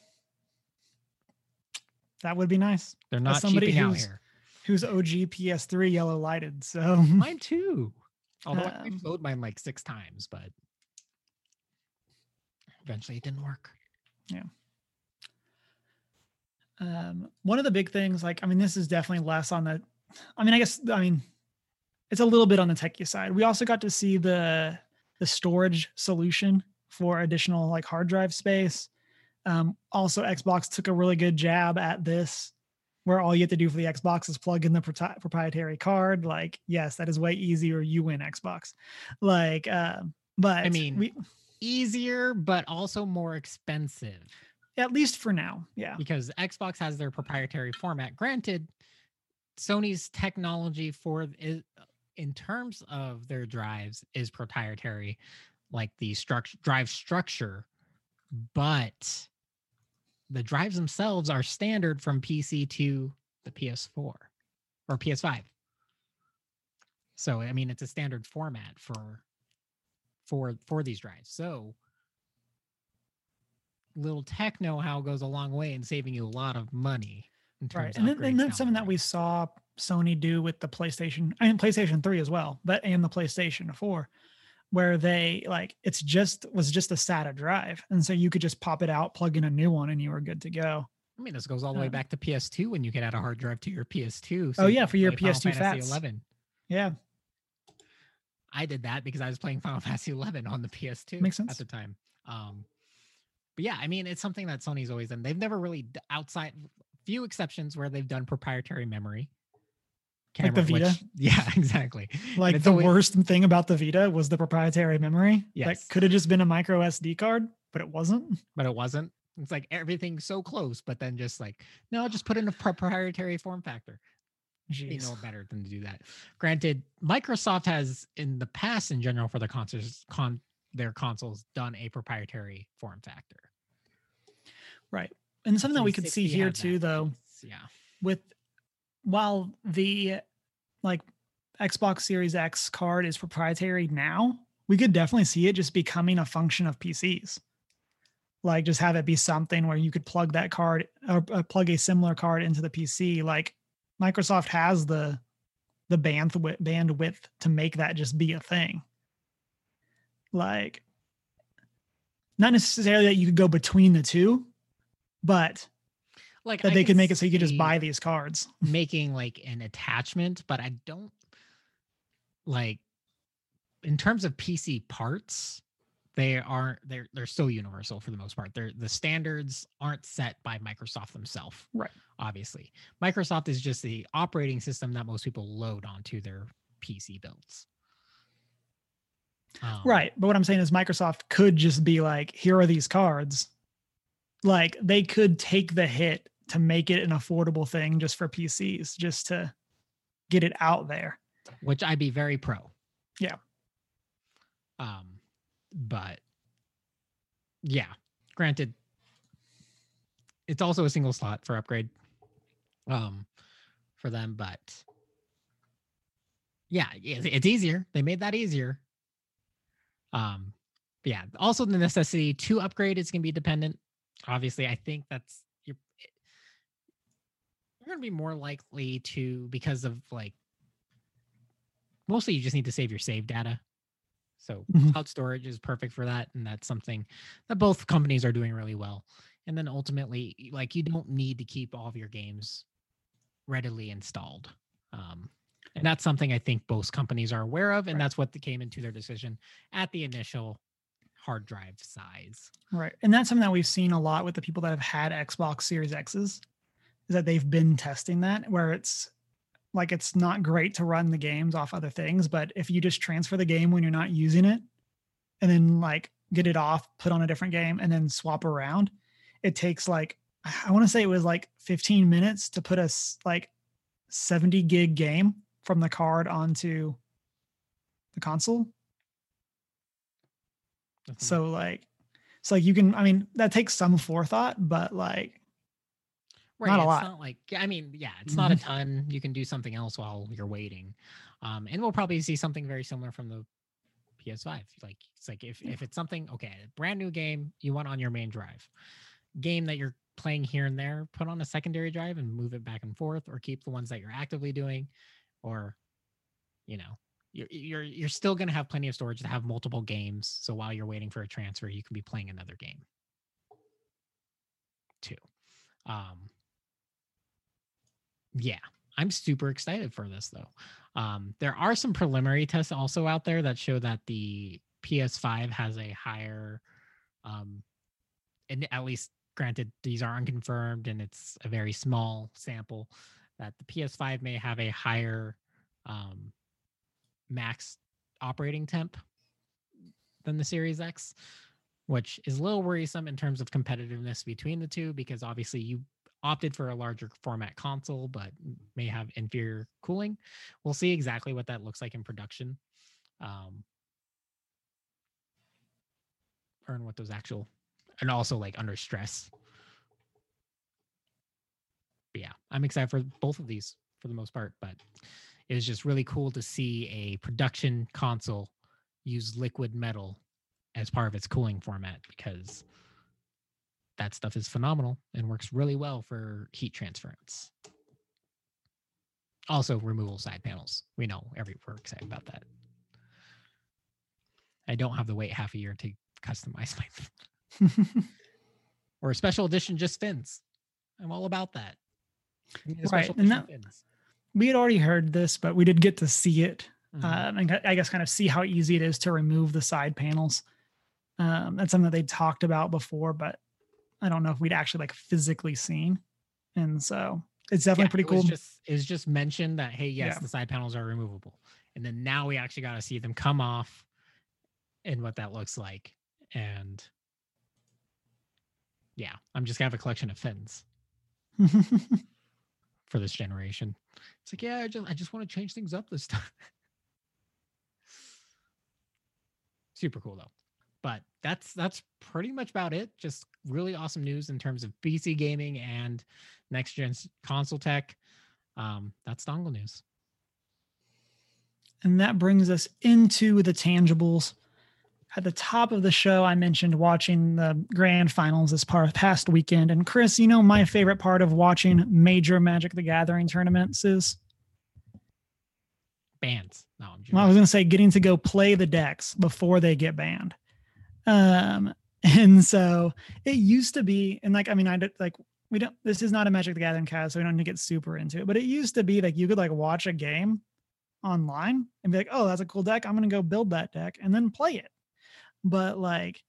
[SPEAKER 1] That would be nice.
[SPEAKER 2] they're not
[SPEAKER 1] somebody
[SPEAKER 2] cheaping out
[SPEAKER 1] who's-
[SPEAKER 2] here
[SPEAKER 1] Who's OG PS3 yellow lighted? So
[SPEAKER 2] mine too although i
[SPEAKER 1] Um,
[SPEAKER 2] flowed mine like six times but eventually it didn't work Yeah.
[SPEAKER 1] um, one of the big things, like, I mean, this is definitely less on the, I mean, I guess, I mean, it's a little bit on the techie side. We also got to see the the storage solution for additional like hard drive space. Um, also, Xbox took a really good jab at this, where all you have to do for the Xbox is plug in the proti- proprietary card. Like, yes, that is way easier. You win Xbox. Like, uh, but
[SPEAKER 2] I mean,
[SPEAKER 1] we,
[SPEAKER 2] Easier, but also more expensive
[SPEAKER 1] at least for now, yeah.
[SPEAKER 2] because Xbox has their proprietary format. Granted, Sony's technology for is, in terms of their drives is proprietary, like the structure drive structure, but the drives themselves are standard from PC to the PS4 or PS5. So I mean, it's a standard format for for for these drives. So little tech know-how goes a long way in saving you a lot of money. In terms
[SPEAKER 1] right
[SPEAKER 2] of
[SPEAKER 1] and, then, and that's something that we saw sony do with the playstation and playstation 3 as well but and the playstation 4 where they like it's just was just a sata drive and so you could just pop it out plug in a new one and you were good to go
[SPEAKER 2] I mean, this goes all the way back to PS2 when you could add a hard drive to your PS2.
[SPEAKER 1] Oh,
[SPEAKER 2] you
[SPEAKER 1] yeah, for your PS2
[SPEAKER 2] Fantasy 11.
[SPEAKER 1] yeah
[SPEAKER 2] I did that because I was playing Final Fantasy 11 on the PS2
[SPEAKER 1] Makes sense.
[SPEAKER 2] at the time. Um, but yeah, I mean, it's something that Sony's always done. They've never really outside few exceptions where they've done proprietary memory.
[SPEAKER 1] Like the
[SPEAKER 2] camera,
[SPEAKER 1] Vita?
[SPEAKER 2] yeah, exactly.
[SPEAKER 1] Like the
[SPEAKER 2] always-
[SPEAKER 1] worst thing about the vita was the proprietary memory
[SPEAKER 2] Yes.
[SPEAKER 1] that could have just been a micro sd card but it wasn't
[SPEAKER 2] but it wasn't. It's like everything so close, but then just like no, just put in a proprietary form factor. They know better than to do that. Granted, Microsoft has in the past, in general, for their consoles, con their consoles, done a proprietary form factor.
[SPEAKER 1] right and something that we could see here too though
[SPEAKER 2] Yeah,
[SPEAKER 1] with while the like Xbox Series X card is proprietary now, we could definitely see it just becoming a function of PCs. Like just have it be something where you could plug that card or uh, plug a similar card into the PC. Like Microsoft has the the bandwidth bandwidth to make that just be a thing. Like not necessarily that you could go between the two, but
[SPEAKER 2] like
[SPEAKER 1] that
[SPEAKER 2] I
[SPEAKER 1] they could make it so you could just buy these cards.
[SPEAKER 2] making like an attachment, but I don't like in terms of PC parts. They aren't. They're they're still universal for the most part. They're the standards aren't set by Microsoft themselves.
[SPEAKER 1] Right.
[SPEAKER 2] Obviously, Microsoft is just the operating system that most people load onto their PC builds. Um,
[SPEAKER 1] Right. But what I'm saying is Microsoft could just be like, here are these cards. Like they could take the hit to make it an affordable thing just for PCs, just to get it out there.
[SPEAKER 2] which I'd be very pro.
[SPEAKER 1] Yeah.
[SPEAKER 2] Um, but yeah, granted, it's also a single slot for upgrade. Um, for them, but yeah, it's, it's easier. They made that easier. Um, but yeah. Also, the necessity to upgrade is going to be dependent. Obviously, I think that's you're going to be more likely to because of like mostly you just need to save your save data. So
[SPEAKER 1] Mhm.
[SPEAKER 2] cloud storage is perfect for that, and that's something that both companies are doing really well. And then ultimately, like you don't need to keep all of your games readily installed. Um, and that's something I think both companies are aware of, and
[SPEAKER 1] Right.
[SPEAKER 2] that's what came into their decision at the initial hard drive size.
[SPEAKER 1] Right. And that's something that we've seen a lot with the people that have had Xbox Series X's that they've been testing that where it's like it's not great to run the games off other things, but if you just transfer the game when you're not using it and then like get it off, put on a different game and then swap around, it takes like I want to say it was like 15 minutes to put a like 70 gig game from the card onto the console. So like so like you can I mean that takes some forethought, but like
[SPEAKER 2] Right.
[SPEAKER 1] Not a
[SPEAKER 2] it's
[SPEAKER 1] lot.
[SPEAKER 2] not like I mean, yeah, it's not a
[SPEAKER 1] Mhm.
[SPEAKER 2] ton. You can do something else while you're waiting. Um, and we'll probably see something very similar from the PS5. Like it's like if,
[SPEAKER 1] Yeah.
[SPEAKER 2] if it's something okay, a brand new game you want on your main drive, game that you're playing here and there, put on a secondary drive and move it back and forth, or keep the ones that you're actively doing, or you know, you're you're you're still gonna have plenty of storage to have multiple games. So while you're waiting for a transfer, you can be playing another game too. Um, yeah, I'm super excited for this though. Um, there are some preliminary tests also out there that show that the PS5 has a higher, um, and at least granted these are unconfirmed and it's a very small sample, that the PS5 may have a higher um, max operating temp than the Series X, which is a little worrisome in terms of competitiveness between the two because obviously you opted for a larger format console but may have inferior cooling. We'll see exactly what that looks like in production. Um, or what those actual and also like under stress. But yeah, I'm excited for both of these for the most part, but it was just really cool to see a production console use liquid metal as part of its cooling format because that stuff is phenomenal and works really well for heat transference. Also, removal side panels. We know every we're excited about that. I don't have to wait half a year to customize my or a special edition just fins. I'm all about that.
[SPEAKER 1] Right, and that, we had already heard this, but we did get to see it, mm-hmm. uh, and I guess kind of see how easy it is to remove the side panels. Um, that's something that they talked about before, but I don't know if we'd actually like physically seen. And so it's definitely yeah, pretty
[SPEAKER 2] it
[SPEAKER 1] cool.
[SPEAKER 2] Just it's just mentioned that hey, yes, yeah. the side panels are removable, and then now we actually got to see them come off, and what that looks like, and yeah, I'm just gonna have a collection of fins for this generation. It's like yeah, I just I just want to change things up this time. Super cool though but that's that's pretty much about it. Just really awesome news in terms of PC gaming and next gen console tech. Um, that's dongle news.
[SPEAKER 1] And that brings us into the tangibles. At the top of the show, I mentioned watching the grand finals this past weekend. And Chris, you know, my favorite part of watching major Magic the Gathering tournaments is
[SPEAKER 2] bands.
[SPEAKER 1] No, well, I was going to say getting to go play the decks before they get banned. Um, and so it used to be, and like, I mean, I did like, we don't, this is not a Magic the Gathering cast, so we don't need to get super into it, but it used to be like you could like watch a game online and be like, oh, that's a cool deck. I'm going to go build that deck and then play it. But like,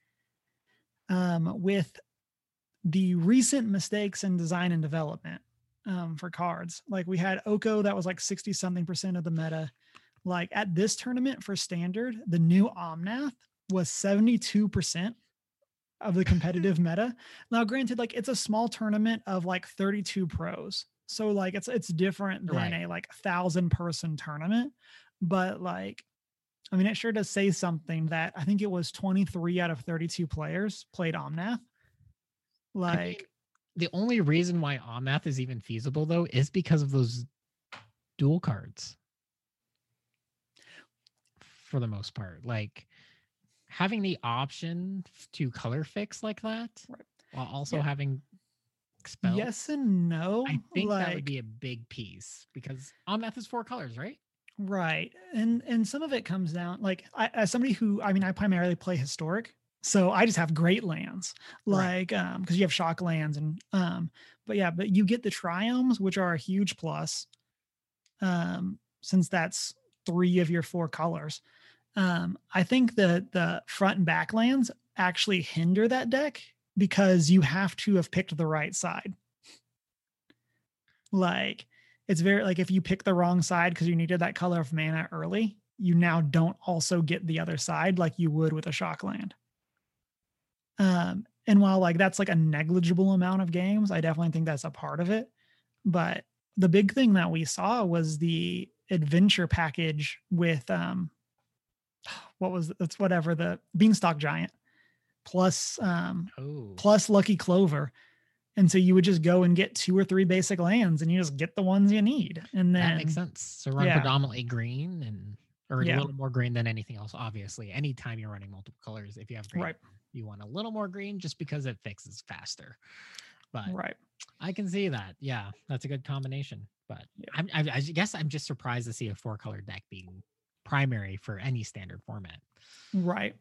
[SPEAKER 1] um, with the recent mistakes in design and development um, for cards, like we had Oko that was like 60 something percent of the meta. Like at this tournament for standard, the new Omnath was 72% of the competitive meta. Now, granted, like it's a small tournament of like 32 pros. So like it's it's different than right. a like thousand person tournament. But like, I mean, it sure does say something that I think it was 23 out of 32 players played Omnath. Like I mean,
[SPEAKER 2] the only reason why Omnath is even feasible though is because of those dual cards. For the most part. Like having the option to color fix like that right. while also yeah. having
[SPEAKER 1] spell. Yes and no.
[SPEAKER 2] I think like, that would be a big piece because Omnath is four colors, right?
[SPEAKER 1] Right. And and some of it comes down like I, as somebody who I mean I primarily play historic. So I just have great lands. Like right. um because you have shock lands and um but yeah, but you get the triomes, which are a huge plus. Um since that's three of your four colors. Um, I think the the front and back lands actually hinder that deck because you have to have picked the right side. Like it's very like if you pick the wrong side because you needed that color of mana early, you now don't also get the other side like you would with a shock land. Um, and while like that's like a negligible amount of games, I definitely think that's a part of it. But the big thing that we saw was the adventure package with um what was it's whatever the beanstalk giant plus um oh. plus lucky clover and so you would just go and get two or three basic lands and you just get the ones you need and then
[SPEAKER 2] that makes sense so run yeah. predominantly green and or yeah. a little more green than anything else obviously anytime you're running multiple colors if you have green right. you want a little more green just because it fixes faster but
[SPEAKER 1] right
[SPEAKER 2] i can see that yeah that's a good combination but yeah. I, I guess i'm just surprised to see a four color deck being primary for any standard format.
[SPEAKER 1] Right.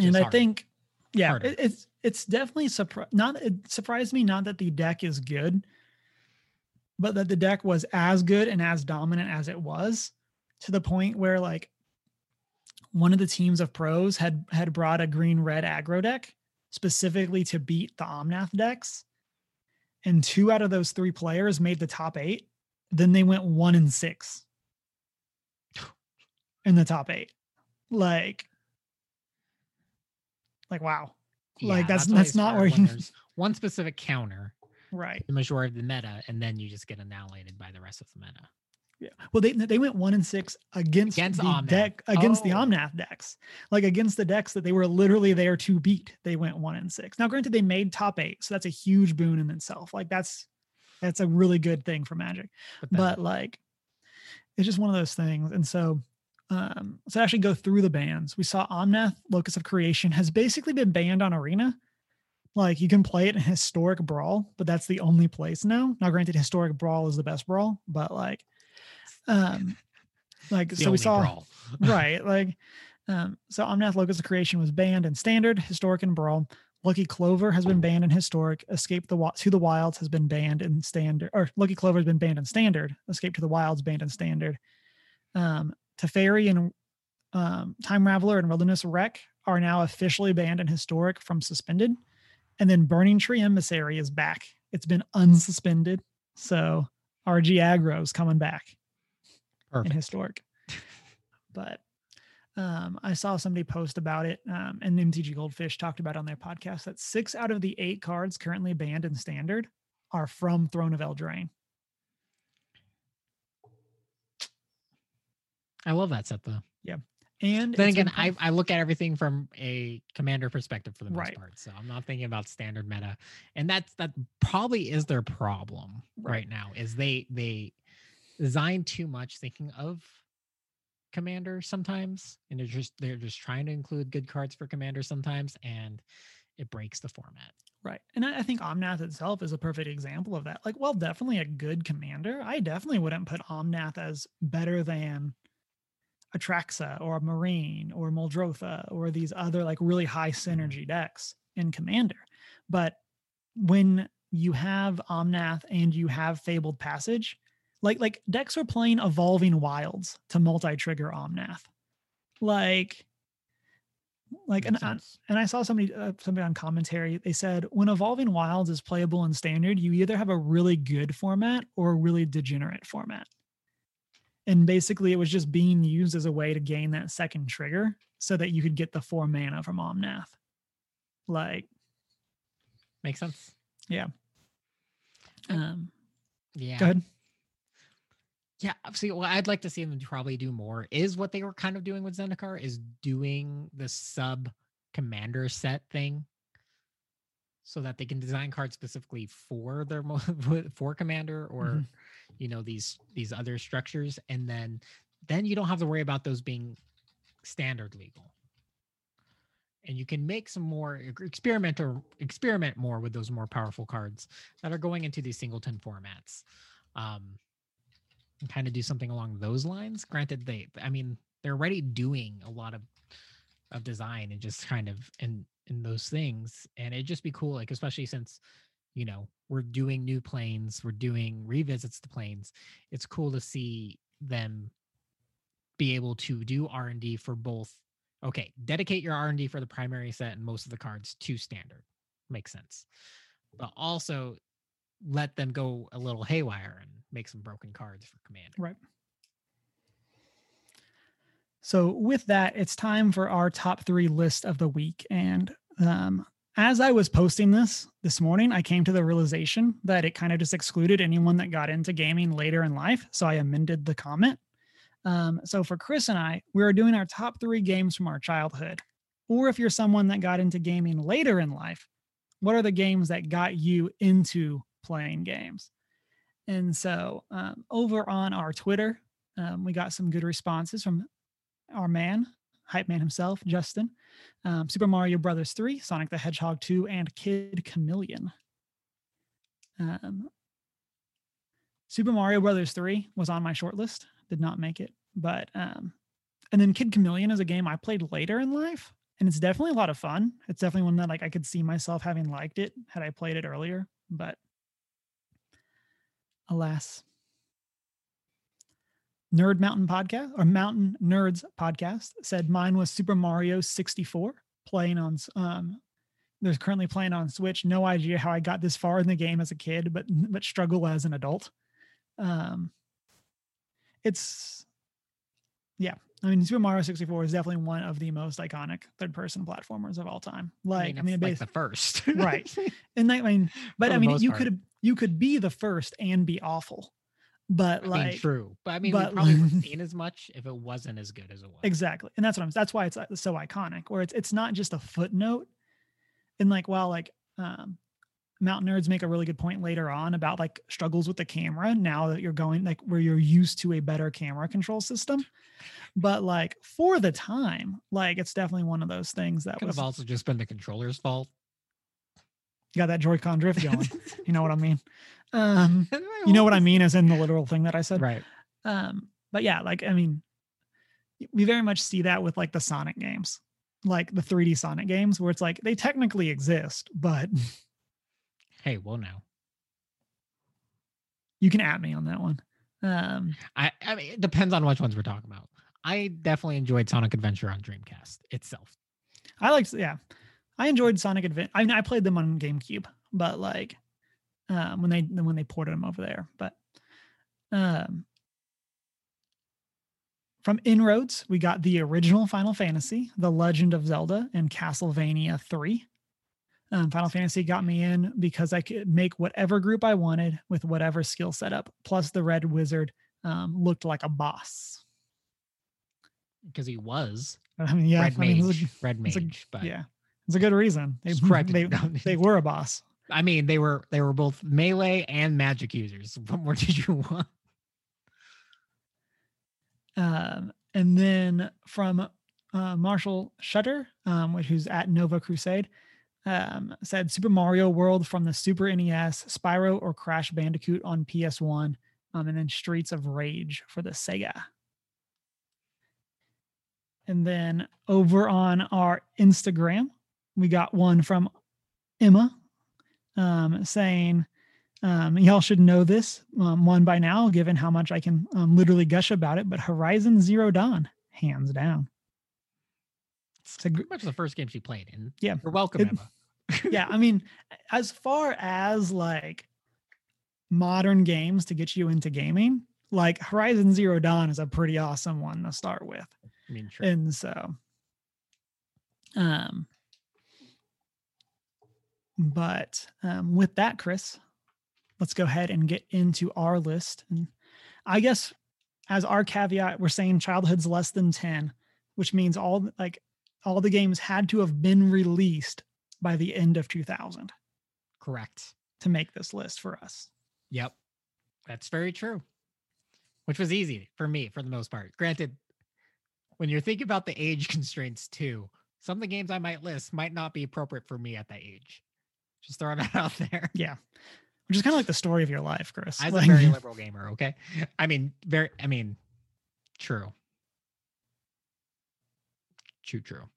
[SPEAKER 1] And I think, yeah, it, it's it's definitely surprised. Not it surprised me not that the deck is good, but that the deck was as good and as dominant as it was, to the point where like one of the teams of pros had had brought a green red aggro deck specifically to beat the Omnath decks. And two out of those three players made the top eight. Then they went one and six in the top eight. Like, like wow. like that's
[SPEAKER 2] always
[SPEAKER 1] that's not where you
[SPEAKER 2] one specific counter,
[SPEAKER 1] right.
[SPEAKER 2] the majority of the meta, and then you just get annihilated by the rest of the meta.
[SPEAKER 1] Yeah. Well, they they went one and six against,
[SPEAKER 2] Against
[SPEAKER 1] the
[SPEAKER 2] Omnath.
[SPEAKER 1] deck against the
[SPEAKER 2] Oh.
[SPEAKER 1] Omnath decks, like against the decks that they were literally there to beat. They went one and six. Now, granted, they made top eight, so that's a huge boon in itself. Like that's that's a really good thing for Magic.
[SPEAKER 2] But, then,
[SPEAKER 1] But like, it's just one of those things. And so, um, so to actually go through the bans, we saw Omnath, Locus of Creation, has basically been banned on Arena. Like you can play it in Historic Brawl, but that's the only place now. Now, granted, Historic Brawl is the best brawl, but like, um, like so we saw right like um so omnath locus of creation was banned in standard historic and brawl. Lucky clover has been banned in historic. Escape the to the wilds has been banned in standard or lucky clover has been banned in standard. Escape to the wilds banned in standard. Um teferi and um time raveler and wilderness wreck are now officially banned in historic from suspended and then burning tree emissary is back it's been unsuspended so rg aggro is coming back in historic. but um, I saw somebody post about it, um, and MTG Goldfish talked about it on their podcast that six out of the eight cards currently banned in standard are from Throne of Eldraine.
[SPEAKER 2] I love that set though. Yeah.
[SPEAKER 1] And
[SPEAKER 2] Then again, I, I look at everything from a commander perspective for the most
[SPEAKER 1] Right.
[SPEAKER 2] part. So I'm not thinking about standard meta. And that's that probably is their problem
[SPEAKER 1] Right.
[SPEAKER 2] right, now is they they design too much thinking of commander sometimes. And they're just they're just trying to include good cards for commander sometimes and it breaks the format.
[SPEAKER 1] right, and I, I think Omnath itself is a perfect example of that. Like, well, definitely a good commander. I definitely wouldn't put Omnath as better than Atraxa or a Marine or Muldrotha or these other like really high synergy decks in Commander. But when you have Omnath and you have Fabled Passage, like like decks are playing Evolving Wilds to multi-trigger Omnath. Like like and,
[SPEAKER 2] Makes
[SPEAKER 1] and
[SPEAKER 2] sense.
[SPEAKER 1] and I saw somebody uh, somebody on commentary. They said when Evolving Wilds is playable in Standard, you either have a really good format or a really degenerate format. And basically, it was just being used as a way to gain that second trigger, so that you could get the four mana from Omnath. Like,
[SPEAKER 2] Makes sense.
[SPEAKER 1] um,
[SPEAKER 2] Yeah.
[SPEAKER 1] go ahead.
[SPEAKER 2] Yeah, see, what I'd like to see them probably do more is what they were kind of doing with Zendikar is doing the sub commander set thing, so that they can design cards specifically for their mo- for commander or
[SPEAKER 1] Mhm.
[SPEAKER 2] You know these these other structures, and then then you don't have to worry about those being standard legal, and you can make some more experiment or experiment more with those more powerful cards that are going into these singleton formats. Um, and kind of do something along those lines. Granted, they, I mean, they're already doing a lot of of design and just kind of in in those things, and it'd just be cool, like especially since you know we're doing new planes, we're doing revisits to planes. It's cool to see them be able to do R and D for both. Okay, dedicate your R and D for the primary set and most of the cards to standard. Makes sense, but also let them go a little haywire and make some broken cards for commander.
[SPEAKER 1] Right. So with that, it's time for our top three list of the week. And um, as I was posting this this morning, I came to the realization that it kind of just excluded anyone that got into gaming later in life. So I amended the comment. Um, so for Chris and I, we are doing our top three games from our childhood. Or if you're someone that got into gaming later in life, what are the games that got you into playing games? And so um, over on our Twitter, um, we got some good responses from our man, hype man himself, Justin. Um, Super Mario Brothers 3, Sonic the Hedgehog 2, and Kid Chameleon. Um, Super Mario Brothers 3 was on my short list, did not make it. But, um, and then Kid Chameleon is a game I played later in life, and it's definitely a lot of fun. It's definitely one that like I could see myself having liked it had I played it earlier, but alas. Nerd Mountain podcast or Mountain Nerds podcast said mine was Super Mario 64 playing on um there's currently playing on Switch. No idea how I got this far in the game as a kid, but but struggle as an adult. Um it's yeah. I mean Super Mario 64 is definitely one of the most iconic third person platformers of all time. Like I mean,
[SPEAKER 2] it's like the first.
[SPEAKER 1] Right. and I mean, but
[SPEAKER 2] For
[SPEAKER 1] I mean, you
[SPEAKER 2] part.
[SPEAKER 1] could you could be the first and be awful, but
[SPEAKER 2] I mean,
[SPEAKER 1] like
[SPEAKER 2] true. But I mean,
[SPEAKER 1] but-
[SPEAKER 2] we probably wouldn't seen as much if it wasn't as good as it was.
[SPEAKER 1] exactly, and that's what I'm. That's why it's uh, so iconic. Where it's it's not just a footnote, and like while like um, Mountain Nerds make a really good point later on about like struggles with the camera now that you're going like where you're used to a better camera control system, but like for the time, like it's definitely one of those things that
[SPEAKER 2] Could
[SPEAKER 1] was
[SPEAKER 2] have also just been the controller's fault.
[SPEAKER 1] You got that Joy-Con drift going. you know what I mean? Um, you know what I mean, as in the literal thing that I said.
[SPEAKER 2] Right.
[SPEAKER 1] um but yeah like i mean we very much see that with like the sonic games like the 3d sonic games where it's like they technically exist but
[SPEAKER 2] Hey, well now.
[SPEAKER 1] you can at me on that one um
[SPEAKER 2] I, I mean, it depends on which ones we're talking about. I definitely enjoyed Sonic Adventure on Dreamcast itself.
[SPEAKER 1] i liked yeah i enjoyed sonic adventure i mean i played them on gamecube but like um when they when they ported them over there but um from inroads we got the original final fantasy the legend of zelda and castlevania 3 um, final fantasy got me in because i could make whatever group i wanted with whatever skill setup plus the red wizard um, looked like a boss
[SPEAKER 2] Because he was
[SPEAKER 1] i mean yeah
[SPEAKER 2] Red
[SPEAKER 1] I mean,
[SPEAKER 2] Mage. Red
[SPEAKER 1] it's a-
[SPEAKER 2] Mage. but
[SPEAKER 1] yeah it's a good reason they, they, they were a boss
[SPEAKER 2] I mean, they were they were both melee and magic users. What more did you want?
[SPEAKER 1] Um, and then from uh, Marshall Shutter, um, which who's at Nova Crusade, um, said Super Mario World from the Super NES, Spyro or Crash Bandicoot on PS1, um, and then Streets of Rage for the Sega. And then over on our Instagram, we got one from Emma um, saying, um, y'all should know this um, one by now, given how much I can um, literally gush about it. But Horizon Zero Dawn, hands down.
[SPEAKER 2] It's
[SPEAKER 1] a
[SPEAKER 2] pretty much the first game she played in.
[SPEAKER 1] Yeah,
[SPEAKER 2] You're welcome,
[SPEAKER 1] It-
[SPEAKER 2] Emma.
[SPEAKER 1] yeah. I mean, as far as like modern games to get you into gaming, like Horizon Zero Dawn is a pretty awesome one to start with.
[SPEAKER 2] I mean, sure.
[SPEAKER 1] And so, um, but um, with that, Chris, let's go ahead and get into our list. And I guess as our caveat, we're saying childhood's less than 10, which means all like all the games had to have been released by the end of 2000
[SPEAKER 2] Correct.
[SPEAKER 1] to make this list for us.
[SPEAKER 2] Yep. That's very true. Which was easy for me for the most part. Granted, when you're thinking about the age constraints too, some of the games I might list might not be appropriate for me at that age. Just throwing that out there.
[SPEAKER 1] Yeah. Which is kind of like the story of your life, Chris.
[SPEAKER 2] As
[SPEAKER 1] Like-
[SPEAKER 2] a very liberal gamer, okay? I mean, very I mean, true. True, true.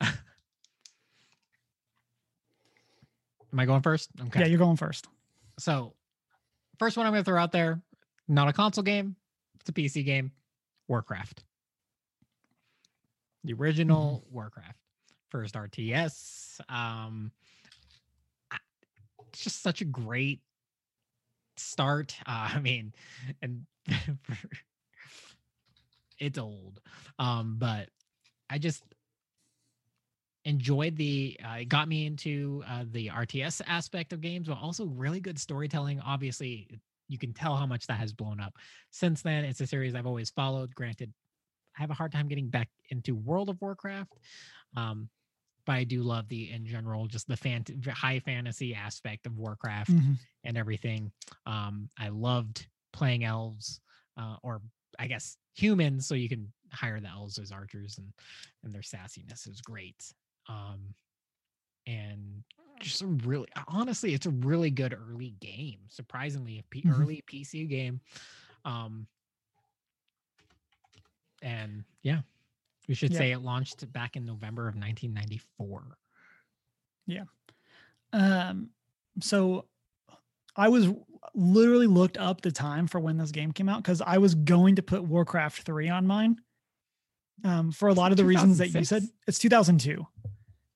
[SPEAKER 2] Am I going first? Okay.
[SPEAKER 1] Yeah, you're going first.
[SPEAKER 2] So, first one I'm going to throw out there, not a console game, it's a PC game, Warcraft. The original Warcraft, first RTS. Um, it's just such a great start. Uh, I mean, and it's old, um, but I just enjoyed the uh, it got me into uh, the RTS aspect of games, but also really good storytelling. Obviously, you can tell how much that has blown up since then. It's a series I've always followed. Granted, I have a hard time getting back into World of Warcraft, um, but I do love the in general just the fan high fantasy aspect of Warcraft
[SPEAKER 1] Mhm.
[SPEAKER 2] and everything. Um, I loved playing elves, uh, or I guess humans, so you can hire the elves as archers, and and their sassiness is great. Um, and just a really, honestly, it's a really good early game. Surprisingly, a P-
[SPEAKER 1] Mhm.
[SPEAKER 2] early PC game. Um, and yeah, we should
[SPEAKER 1] Yeah.
[SPEAKER 2] say it launched back in November of 1994. Yeah.
[SPEAKER 1] Um, so I was literally looked up the time for when this game came out because I was going to put Warcraft 3 on mine. Um, for a lot of the reasons that you said, it's 2002.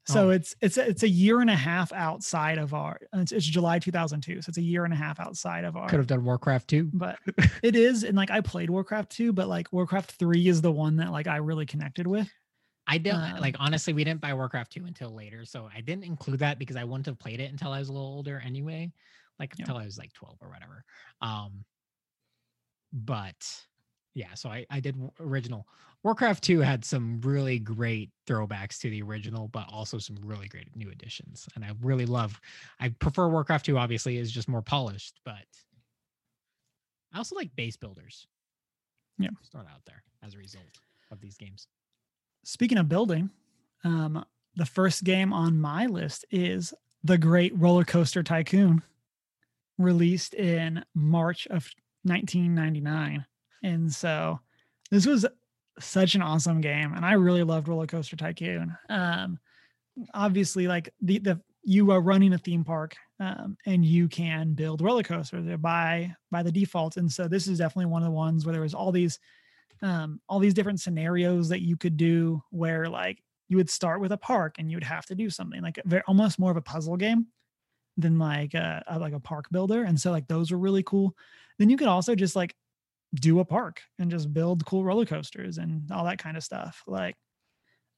[SPEAKER 1] So
[SPEAKER 2] Oh.
[SPEAKER 1] it's it's a, it's a year and a half outside of our. It's, it's July 2002, so it's a year and a half outside of our.
[SPEAKER 2] Could have done Warcraft 2,
[SPEAKER 1] But it is, and like I played Warcraft 2, but like Warcraft 3 is the one that like I really connected with.
[SPEAKER 2] I don't
[SPEAKER 1] Um,
[SPEAKER 2] like honestly. We didn't buy Warcraft two until later, so I didn't include that because I wouldn't have played it until I was a little older anyway, like
[SPEAKER 1] Yeah.
[SPEAKER 2] until I was like twelve or whatever. Um, but yeah, so I I did original. Warcraft two had some really great throwbacks to the original, but also some really great new additions, and I really love. I prefer Warcraft two. Obviously, is just more polished, but I also like base builders.
[SPEAKER 1] Yeah.
[SPEAKER 2] Throw out there as a result of these games.
[SPEAKER 1] Speaking of building, um, the first game on my list is The Great Roller Coaster Tycoon, released in March of 1999. And so this was such an awesome game, and I really loved Roller Coaster Tycoon. Um, obviously, like the the you are running a theme park, um, and you can build roller coasters by by the default. And so this is definitely one of the ones where there was all these um, all these different scenarios that you could do where like you would start with a park and you would have to do something like very, almost more of a puzzle game than like a, a like a park builder and so like those were really cool then you could also just like do a park and just build cool roller coasters and all that kind of stuff like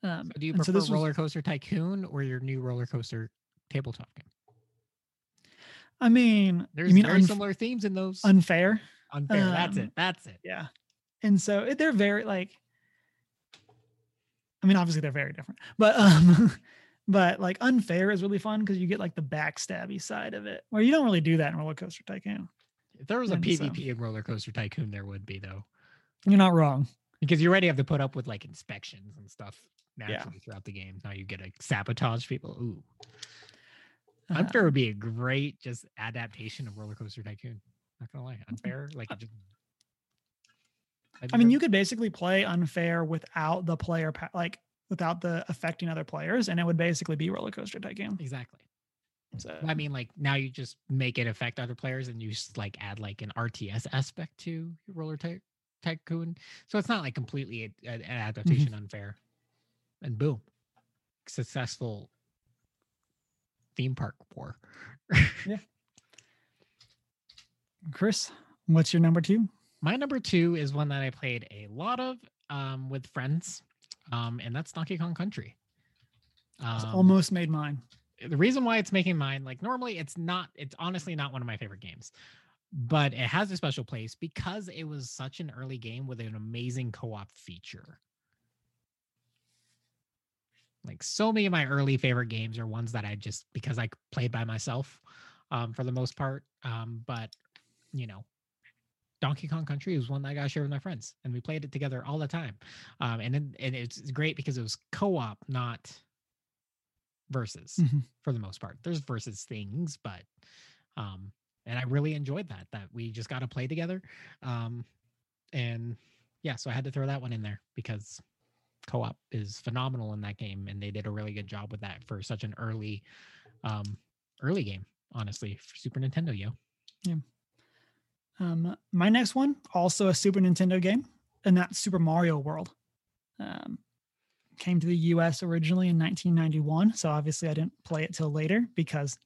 [SPEAKER 1] um
[SPEAKER 2] So do you prefer
[SPEAKER 1] this was-
[SPEAKER 2] Roller Coaster Tycoon or your new Roller Coaster tabletop game?
[SPEAKER 1] i mean
[SPEAKER 2] There's
[SPEAKER 1] you mean
[SPEAKER 2] very
[SPEAKER 1] unf-
[SPEAKER 2] similar themes in those.
[SPEAKER 1] unfair
[SPEAKER 2] Unfair. that's
[SPEAKER 1] um,
[SPEAKER 2] it. That's it.
[SPEAKER 1] yeah and so it- they're very like i mean obviously they're very different but um but like unfair is really fun because you get like the backstabby side of it where you don't really do that in roller coaster tycoon
[SPEAKER 2] If there was a
[SPEAKER 1] and so-
[SPEAKER 2] PvP in Roller Coaster Tycoon, there would be though,
[SPEAKER 1] you're not wrong
[SPEAKER 2] because you already have to put up with like inspections and stuff naturally throughout the game. Now you get to sabotage people. Ooh,
[SPEAKER 1] Uh,
[SPEAKER 2] Unfair would be a great just adaptation of Roller Coaster Tycoon. Not gonna lie, unfair like it just.
[SPEAKER 1] i mean you could basically play unfair without the player pa- like without the affecting other players and it would basically be roller coaster tycoon
[SPEAKER 2] exactly.
[SPEAKER 1] So
[SPEAKER 2] I mean, like now you just make it affect other players, and you just like add like an RTS aspect to your roller ty- tycoon. So it's not like completely a- a- an adaptation unfair. And boom, successful theme park war. Yeah.
[SPEAKER 1] Chris what's your number two
[SPEAKER 2] My number two is one that I played a lot of um, with friends, um, and that's Donkey Kong Country. Um,
[SPEAKER 1] almost made mine
[SPEAKER 2] the reason why it's making mine like normally it's not it's honestly not one of my favorite games but it has a special place because it was such an early game with an amazing co-op feature. Like so many of my early favorite games are ones that i just because i played by myself um, for the most part um, but you know donkey kong country was one that i got to share with my friends and we played it together all the time um, and, then and it's great because it was co-op not versus
[SPEAKER 1] Mhm.
[SPEAKER 2] for the most part. There's versus things, but um and I really enjoyed that that we just got to play together. Um and yeah, so I had to throw that one in there because co-op is phenomenal in that game and they did a really good job with that for such an early um early game, honestly, for Super Nintendo, yo. Yeah.
[SPEAKER 1] Um, my next one, also a Super Nintendo game, and that's Super Mario World. Um, came to the US originally in 1991. So obviously I didn't play it till later because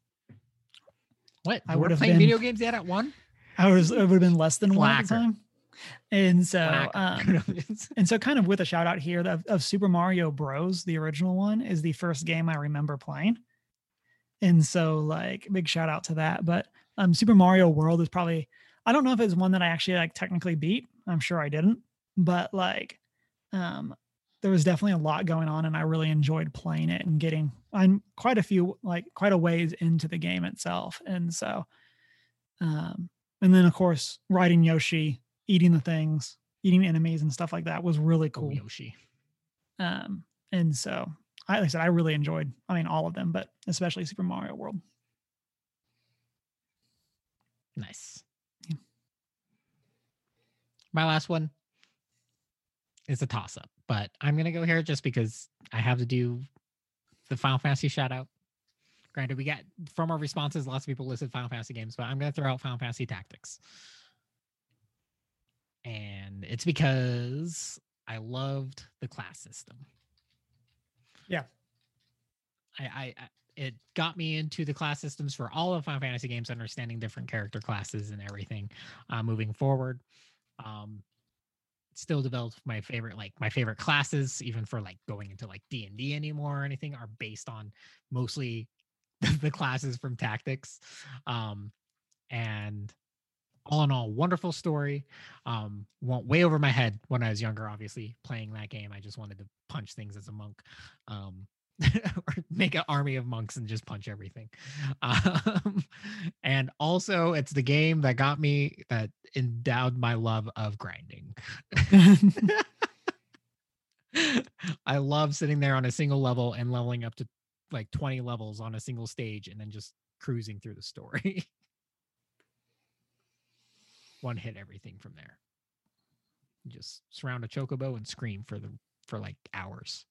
[SPEAKER 2] What?
[SPEAKER 1] I would've
[SPEAKER 2] playing
[SPEAKER 1] been-
[SPEAKER 2] video games yet at one?
[SPEAKER 1] I was it would have been less than one at the time. And so um, and so kind of with a shout out here of, of Super Mario Bros, the original one is the first game I remember playing. And so like big shout out to that. But um Super Mario World is probably I don't know if it's one that I actually like technically beat. I'm sure I didn't, but like um there was definitely a lot going on and I really enjoyed playing it and getting I'm quite a few like quite a ways into the game itself. And so um and then of course riding Yoshi, eating the things, eating enemies and stuff like that was really
[SPEAKER 2] Oh,
[SPEAKER 1] cool.
[SPEAKER 2] Yoshi.
[SPEAKER 1] Um, and so I like I said, I really enjoyed, I mean, all of them, but especially Super Mario World.
[SPEAKER 2] Nice.
[SPEAKER 1] Yeah.
[SPEAKER 2] My last one is a toss up, but I'm going to go here just because I have to do the Final Fantasy shout out. Granted, we got from our responses, lots of people listed Final Fantasy games, but I'm going to throw out Final Fantasy Tactics. And it's because I loved the class system.
[SPEAKER 1] Yeah.
[SPEAKER 2] I, I, I it got me into the class systems for all of Final Fantasy games, understanding different character classes and everything uh, moving forward. Um, still developed my favorite like my favorite classes even for like going into like d&d anymore or anything are based on mostly the classes from tactics. Um and all in all wonderful story. Um went way over my head when i was younger obviously playing that game. I just wanted to punch things as a monk. Um or make an army of monks and just punch everything. Um, and also it's the game that got me that endowed my love of grinding. I love sitting there on a single level and leveling up to like 20 levels on a single stage and then just cruising through the story. One hit everything from there. Just surround a chocobo and scream for the for like hours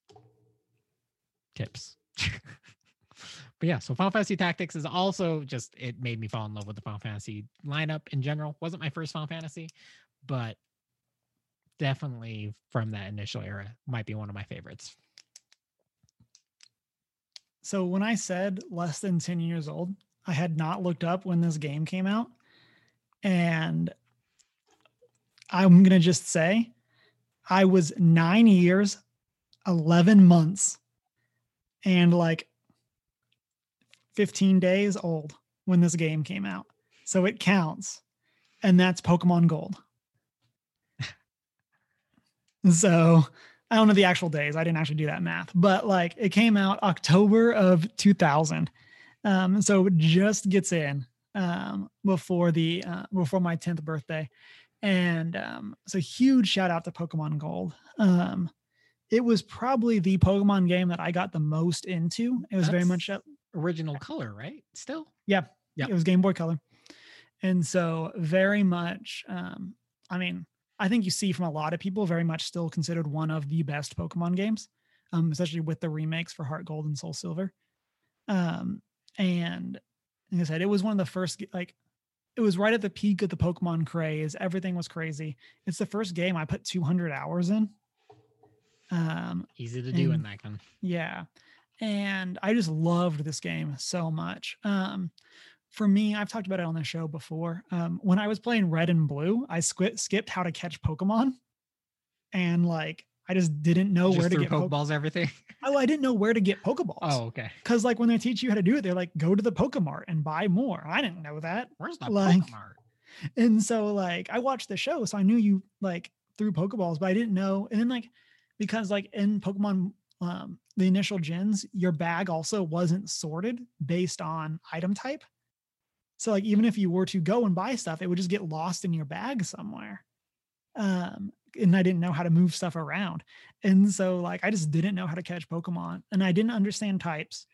[SPEAKER 2] tips. but yeah, so Final Fantasy Tactics is also just it made me fall in love with the Final Fantasy lineup in general. Wasn't my first Final Fantasy, but definitely from that initial era might be one of my favorites.
[SPEAKER 1] So when I said less than 10 years old, I had not looked up when this game came out. And I'm going to just say I was 9 years 11 months and like 15 days old when this game came out. So it counts. And that's Pokemon Gold. so I don't know the actual days. I didn't actually do that math, but like it came out October of 2000. Um, so it just gets in um, before the uh, before my 10th birthday. And um, so huge shout out to Pokemon Gold. Um, it was probably the Pokemon game that I got the most into. It was That's very much a,
[SPEAKER 2] original color, right? Still,
[SPEAKER 1] yeah, yeah, it was Game Boy Color, and so very much. Um, I mean, I think you see from a lot of people very much still considered one of the best Pokemon games, um, especially with the remakes for Heart Gold and Soul Silver. Um, and like I said, it was one of the first like it was right at the peak of the Pokemon craze. Everything was crazy. It's the first game I put 200 hours in.
[SPEAKER 2] Um, Easy to do and, in that one.
[SPEAKER 1] Yeah. And I just loved this game so much. Um, for me, I've talked about it on the show before. Um, when I was playing Red and Blue, I squ- skipped how to catch Pokemon, and like I just didn't know just where to get
[SPEAKER 2] Pokeballs. everything.
[SPEAKER 1] oh, I didn't know where to get Pokeballs.
[SPEAKER 2] Oh, okay.
[SPEAKER 1] Because like when they teach you how to do it, they're like, go to the Pokemart and buy more. I didn't know that.
[SPEAKER 2] Where's the
[SPEAKER 1] like,
[SPEAKER 2] Pokemart?
[SPEAKER 1] And so like I watched the show, so I knew you like threw Pokeballs, but I didn't know. And then like because like in Pokemon um, the initial gens, your bag also wasn't sorted based on item type. So like even if you were to go and buy stuff, it would just get lost in your bag somewhere. Um, and I didn't know how to move stuff around. And so like I just didn't know how to catch Pokemon and I didn't understand types.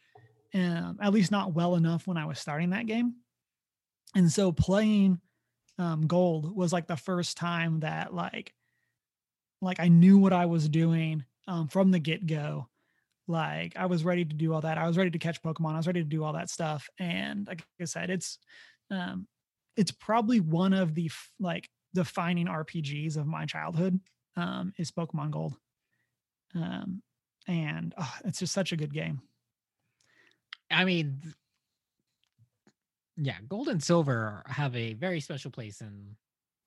[SPEAKER 1] Um, at least not well enough when I was starting that game. And so playing um, gold was like the first time that like like I knew what I was doing um, from the get go. Like I was ready to do all that. I was ready to catch Pokemon. I was ready to do all that stuff. And like I said, it's um, it's probably one of the f- like defining RPGs of my childhood um, is Pokemon Gold. Um, and oh, it's just such a good game.
[SPEAKER 2] I mean, yeah, gold and silver have a very special place in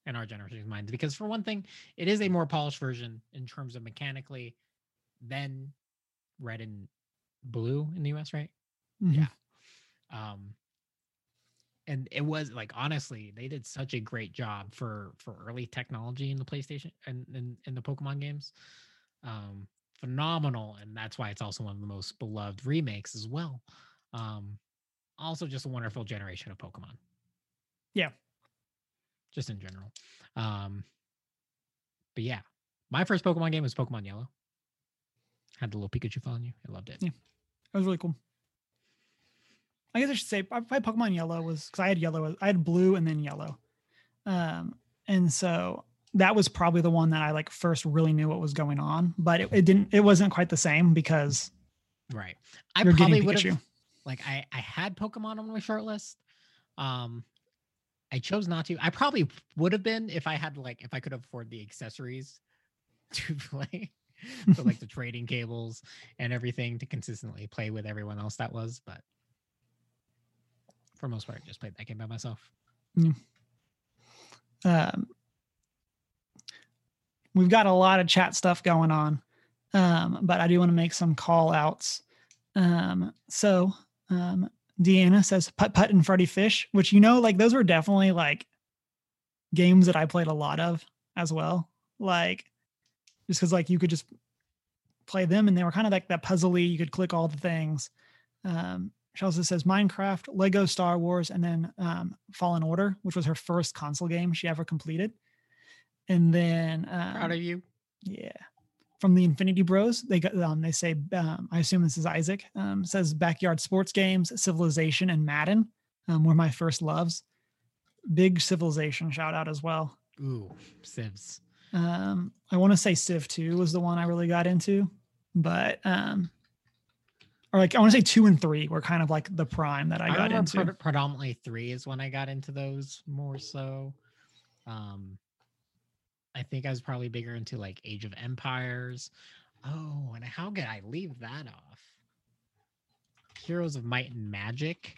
[SPEAKER 2] in our generation's minds because for one thing it is a more polished version in terms of mechanically than red and blue in the us right?
[SPEAKER 1] Mm-hmm.
[SPEAKER 2] yeah. Um and it was like honestly they did such a great job for for early technology in the playstation and in, in the pokemon games. Um phenomenal and that's why it's also one of the most beloved remakes as well. Um also just a wonderful generation of pokemon.
[SPEAKER 1] Yeah
[SPEAKER 2] just in general. Um, but yeah, my first Pokemon game was Pokemon Yellow. Had the little Pikachu following you. I loved it.
[SPEAKER 1] Yeah, it was really cool. I guess I should say my Pokemon Yellow was because I had yellow, I had blue and then yellow, um, and so that was probably the one that I like first really knew what was going on. But it, it didn't. It wasn't quite the same because
[SPEAKER 2] right. I probably would have. Like I I had Pokemon on my short list. Um I chose not to. I probably would have been if I had like if I could afford the accessories to play. so like the trading cables and everything to consistently play with everyone else that was, but for most part, I just played that game by myself.
[SPEAKER 1] Um, we've got a lot of chat stuff going on, um, but I do want to make some call outs. Um, so um, Deanna says Putt Putt and Freddy Fish, which you know, like those were definitely like games that I played a lot of as well. Like just because like you could just play them and they were kind of like that puzzly, you could click all the things. Um, she also says Minecraft, Lego Star Wars, and then um, Fallen Order, which was her first console game she ever completed. And then um,
[SPEAKER 2] Proud of you.
[SPEAKER 1] yeah. From the Infinity Bros, they got um, they say um, I assume this is Isaac um, says backyard sports games, Civilization, and Madden um, were my first loves. Big Civilization shout out as well.
[SPEAKER 2] Ooh, Civs.
[SPEAKER 1] Um, I want to say Civ 2 was the one I really got into, but um, or like I want to say two and three were kind of like the prime that I, got into.
[SPEAKER 2] pred- predominantly three is when I got into those more so. Um, I think I was probably bigger into like Age of Empires. Oh, and how could I leave that off? Heroes of Might and Magic.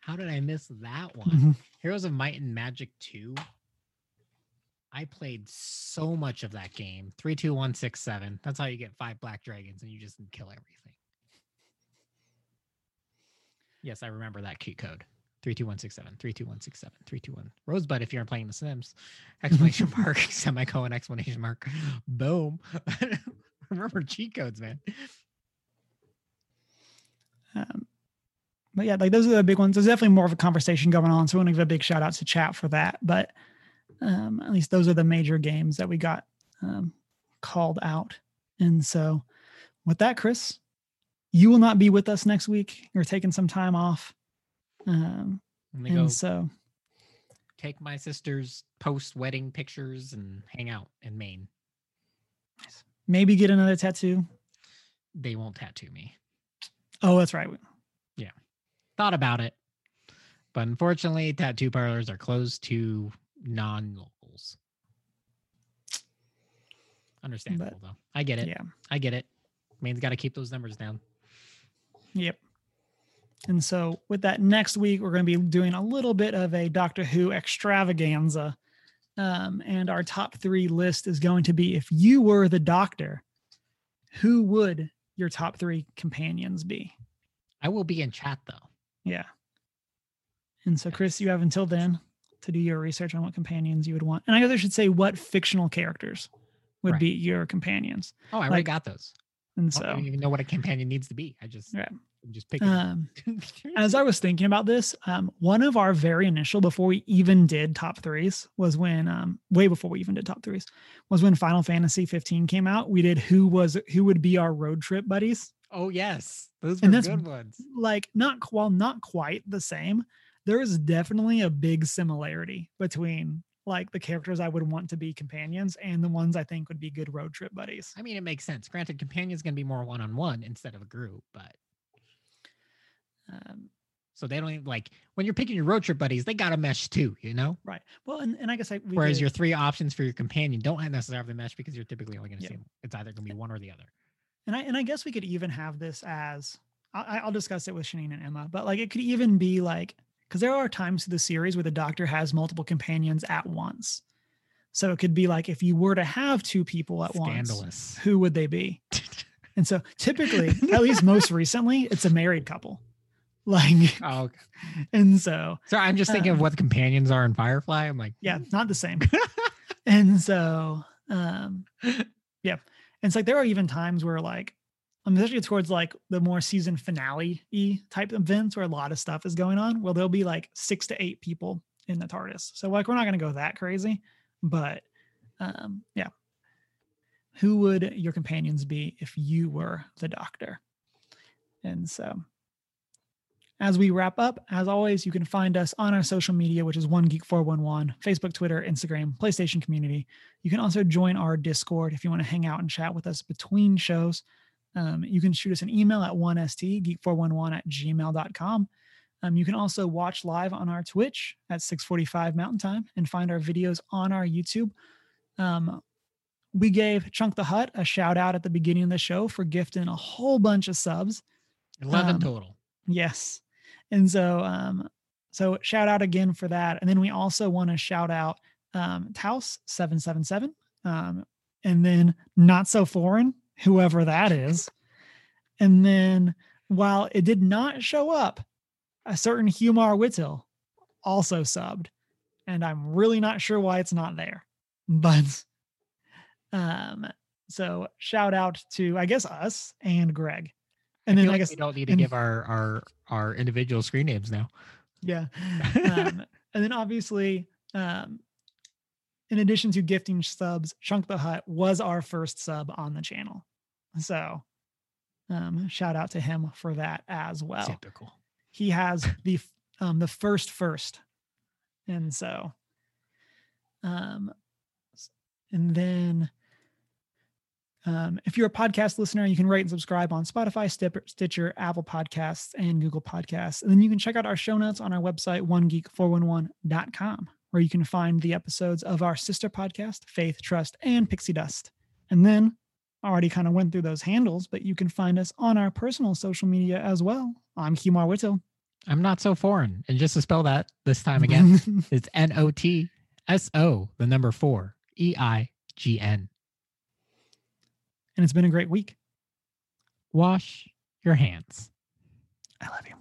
[SPEAKER 2] How did I miss that one?
[SPEAKER 1] Mhm.
[SPEAKER 2] Heroes of Might and Magic 2. I played so much of that game. Three, two, one, six, seven. That's how you get five black dragons and you just kill everything. Yes, I remember that key code. Three, two, one, six, seven. Three, two, one, six, seven. Three, two, one. Rosebud if you're playing The Sims. Exclamation mark, semicolon, exclamation mark. Boom. remember cheat codes, man.
[SPEAKER 1] Um, but yeah, like those are the big ones. There's definitely more of a conversation going on. So I want to give a big shout out to chat for that. But um, at least those are the major games that we got um, called out. And so with that, Chris, you will not be with us next week. You're taking some time off. Um, and
[SPEAKER 2] go
[SPEAKER 1] so
[SPEAKER 2] take my sister's post wedding pictures and hang out in Maine.
[SPEAKER 1] maybe get another tattoo.
[SPEAKER 2] They won't tattoo me.
[SPEAKER 1] Oh, that's right. Yeah.
[SPEAKER 2] Thought about it. But unfortunately, tattoo parlors are closed to non locals. Understandable, though. I get it.
[SPEAKER 1] Yeah.
[SPEAKER 2] I get it. Maine's got to keep those numbers down.
[SPEAKER 1] Yep. And so, with that, next week we're going to be doing a little bit of a Doctor Who extravaganza. Um, and our top three list is going to be if you were the Doctor, who would your top three companions be?
[SPEAKER 2] I will be in chat, though.
[SPEAKER 1] Yeah. And so, Chris, you have until then to do your research on what companions you would want. And I guess I should say what fictional characters would
[SPEAKER 2] Right.
[SPEAKER 1] be your companions.
[SPEAKER 2] Oh, I already
[SPEAKER 1] Like,
[SPEAKER 2] got those.
[SPEAKER 1] And so I
[SPEAKER 2] don't even know what a companion needs to be. I just,
[SPEAKER 1] Yeah.
[SPEAKER 2] I'm just picking.
[SPEAKER 1] um, as I was thinking about this, um, one of our very initial before we even did top threes was when um, way before we even did top threes was when Final Fantasy 15 came out. We did who was who would be our road trip buddies.
[SPEAKER 2] oh, yes. Those were good ones.
[SPEAKER 1] Like not while not quite the same, there is definitely a big similarity between like the characters I would want to be companions and the ones I think would be good road trip buddies.
[SPEAKER 2] I mean, it makes sense. Granted, companion's going to be more one on one instead of a group, but
[SPEAKER 1] Um,
[SPEAKER 2] so they don't even like when you're picking your road trip buddies, they got to mesh too, you know?
[SPEAKER 1] right. Well, and, and I guess I we
[SPEAKER 2] Whereas
[SPEAKER 1] did-
[SPEAKER 2] your three options for your companion don't necessarily have the mesh because you're typically only going to
[SPEAKER 1] Yeah.
[SPEAKER 2] see them. It's either going to be one or the other.
[SPEAKER 1] and I and I guess we could even have this as I, I'll discuss it with Shanine and Emma, but like it could even be like because there are times to the series where the Doctor has multiple companions at once. So it could be like if you were to have two people at once, who would they be? And so typically, at least most recently, it's a married couple. Like,
[SPEAKER 2] oh, okay.
[SPEAKER 1] and so
[SPEAKER 2] so I'm just thinking of
[SPEAKER 1] Um,
[SPEAKER 2] what the companions are in Firefly. I'm like,
[SPEAKER 1] yeah, not the same. and so, um, yeah, and it's like there are even times where like, I'm especially towards like the more season finale y type events where a lot of stuff is going on. Well, there'll be like six to eight people in the TARDIS. So like, we're not going to go that crazy, but um, yeah. Who would your companions be if you were the Doctor? And so, as we wrap up, as always, you can find us on our social media, which is One Geek 411, Facebook, Twitter, Instagram, PlayStation community. You can also join our Discord if you want to hang out and chat with us between shows. Um, you can shoot us an email at 1st geek411 at gmail.com. Um, you can also watch live on our Twitch at 645 Mountain Time and find our videos on our YouTube. Um, we gave Chunk the Hut a shout out at the beginning of the show for gifting a whole bunch of subs.
[SPEAKER 2] 11
[SPEAKER 1] Um,
[SPEAKER 2] total.
[SPEAKER 1] Yes. And so um so shout out again for that. And then we also want to shout out um Taus 777 um and then not so foreign whoever that is. And then while it did not show up, a certain Humar Whittle also subbed. And I'm really not sure why it's not there. But um so shout out to I guess us and Greg. And
[SPEAKER 2] I
[SPEAKER 1] then I
[SPEAKER 2] like
[SPEAKER 1] guess
[SPEAKER 2] we don't need to
[SPEAKER 1] and-
[SPEAKER 2] give our our our individual screen names now.
[SPEAKER 1] Yeah. Um, and then obviously, um, in addition to gifting subs, Chunk the Hut was our first sub on the channel. So um, shout out to him for that as well.
[SPEAKER 2] Typical.
[SPEAKER 1] He has the um, the first first. And so um and then um, if you're a podcast listener, you can rate and subscribe on Spotify, Stitcher, Apple Podcasts, and Google Podcasts. And then you can check out our show notes on our website, onegeek411.com, where you can find the episodes of our sister podcast, Faith, Trust, and Pixie Dust. And then I already kind of went through those handles, but you can find us on our personal social media as well. I'm Humar Whittle.
[SPEAKER 2] I'm not so foreign. And just to spell that this time again, it's N O T S O, the number four, E I G N.
[SPEAKER 1] and it's been a great week.
[SPEAKER 2] Wash your hands.
[SPEAKER 1] I love you.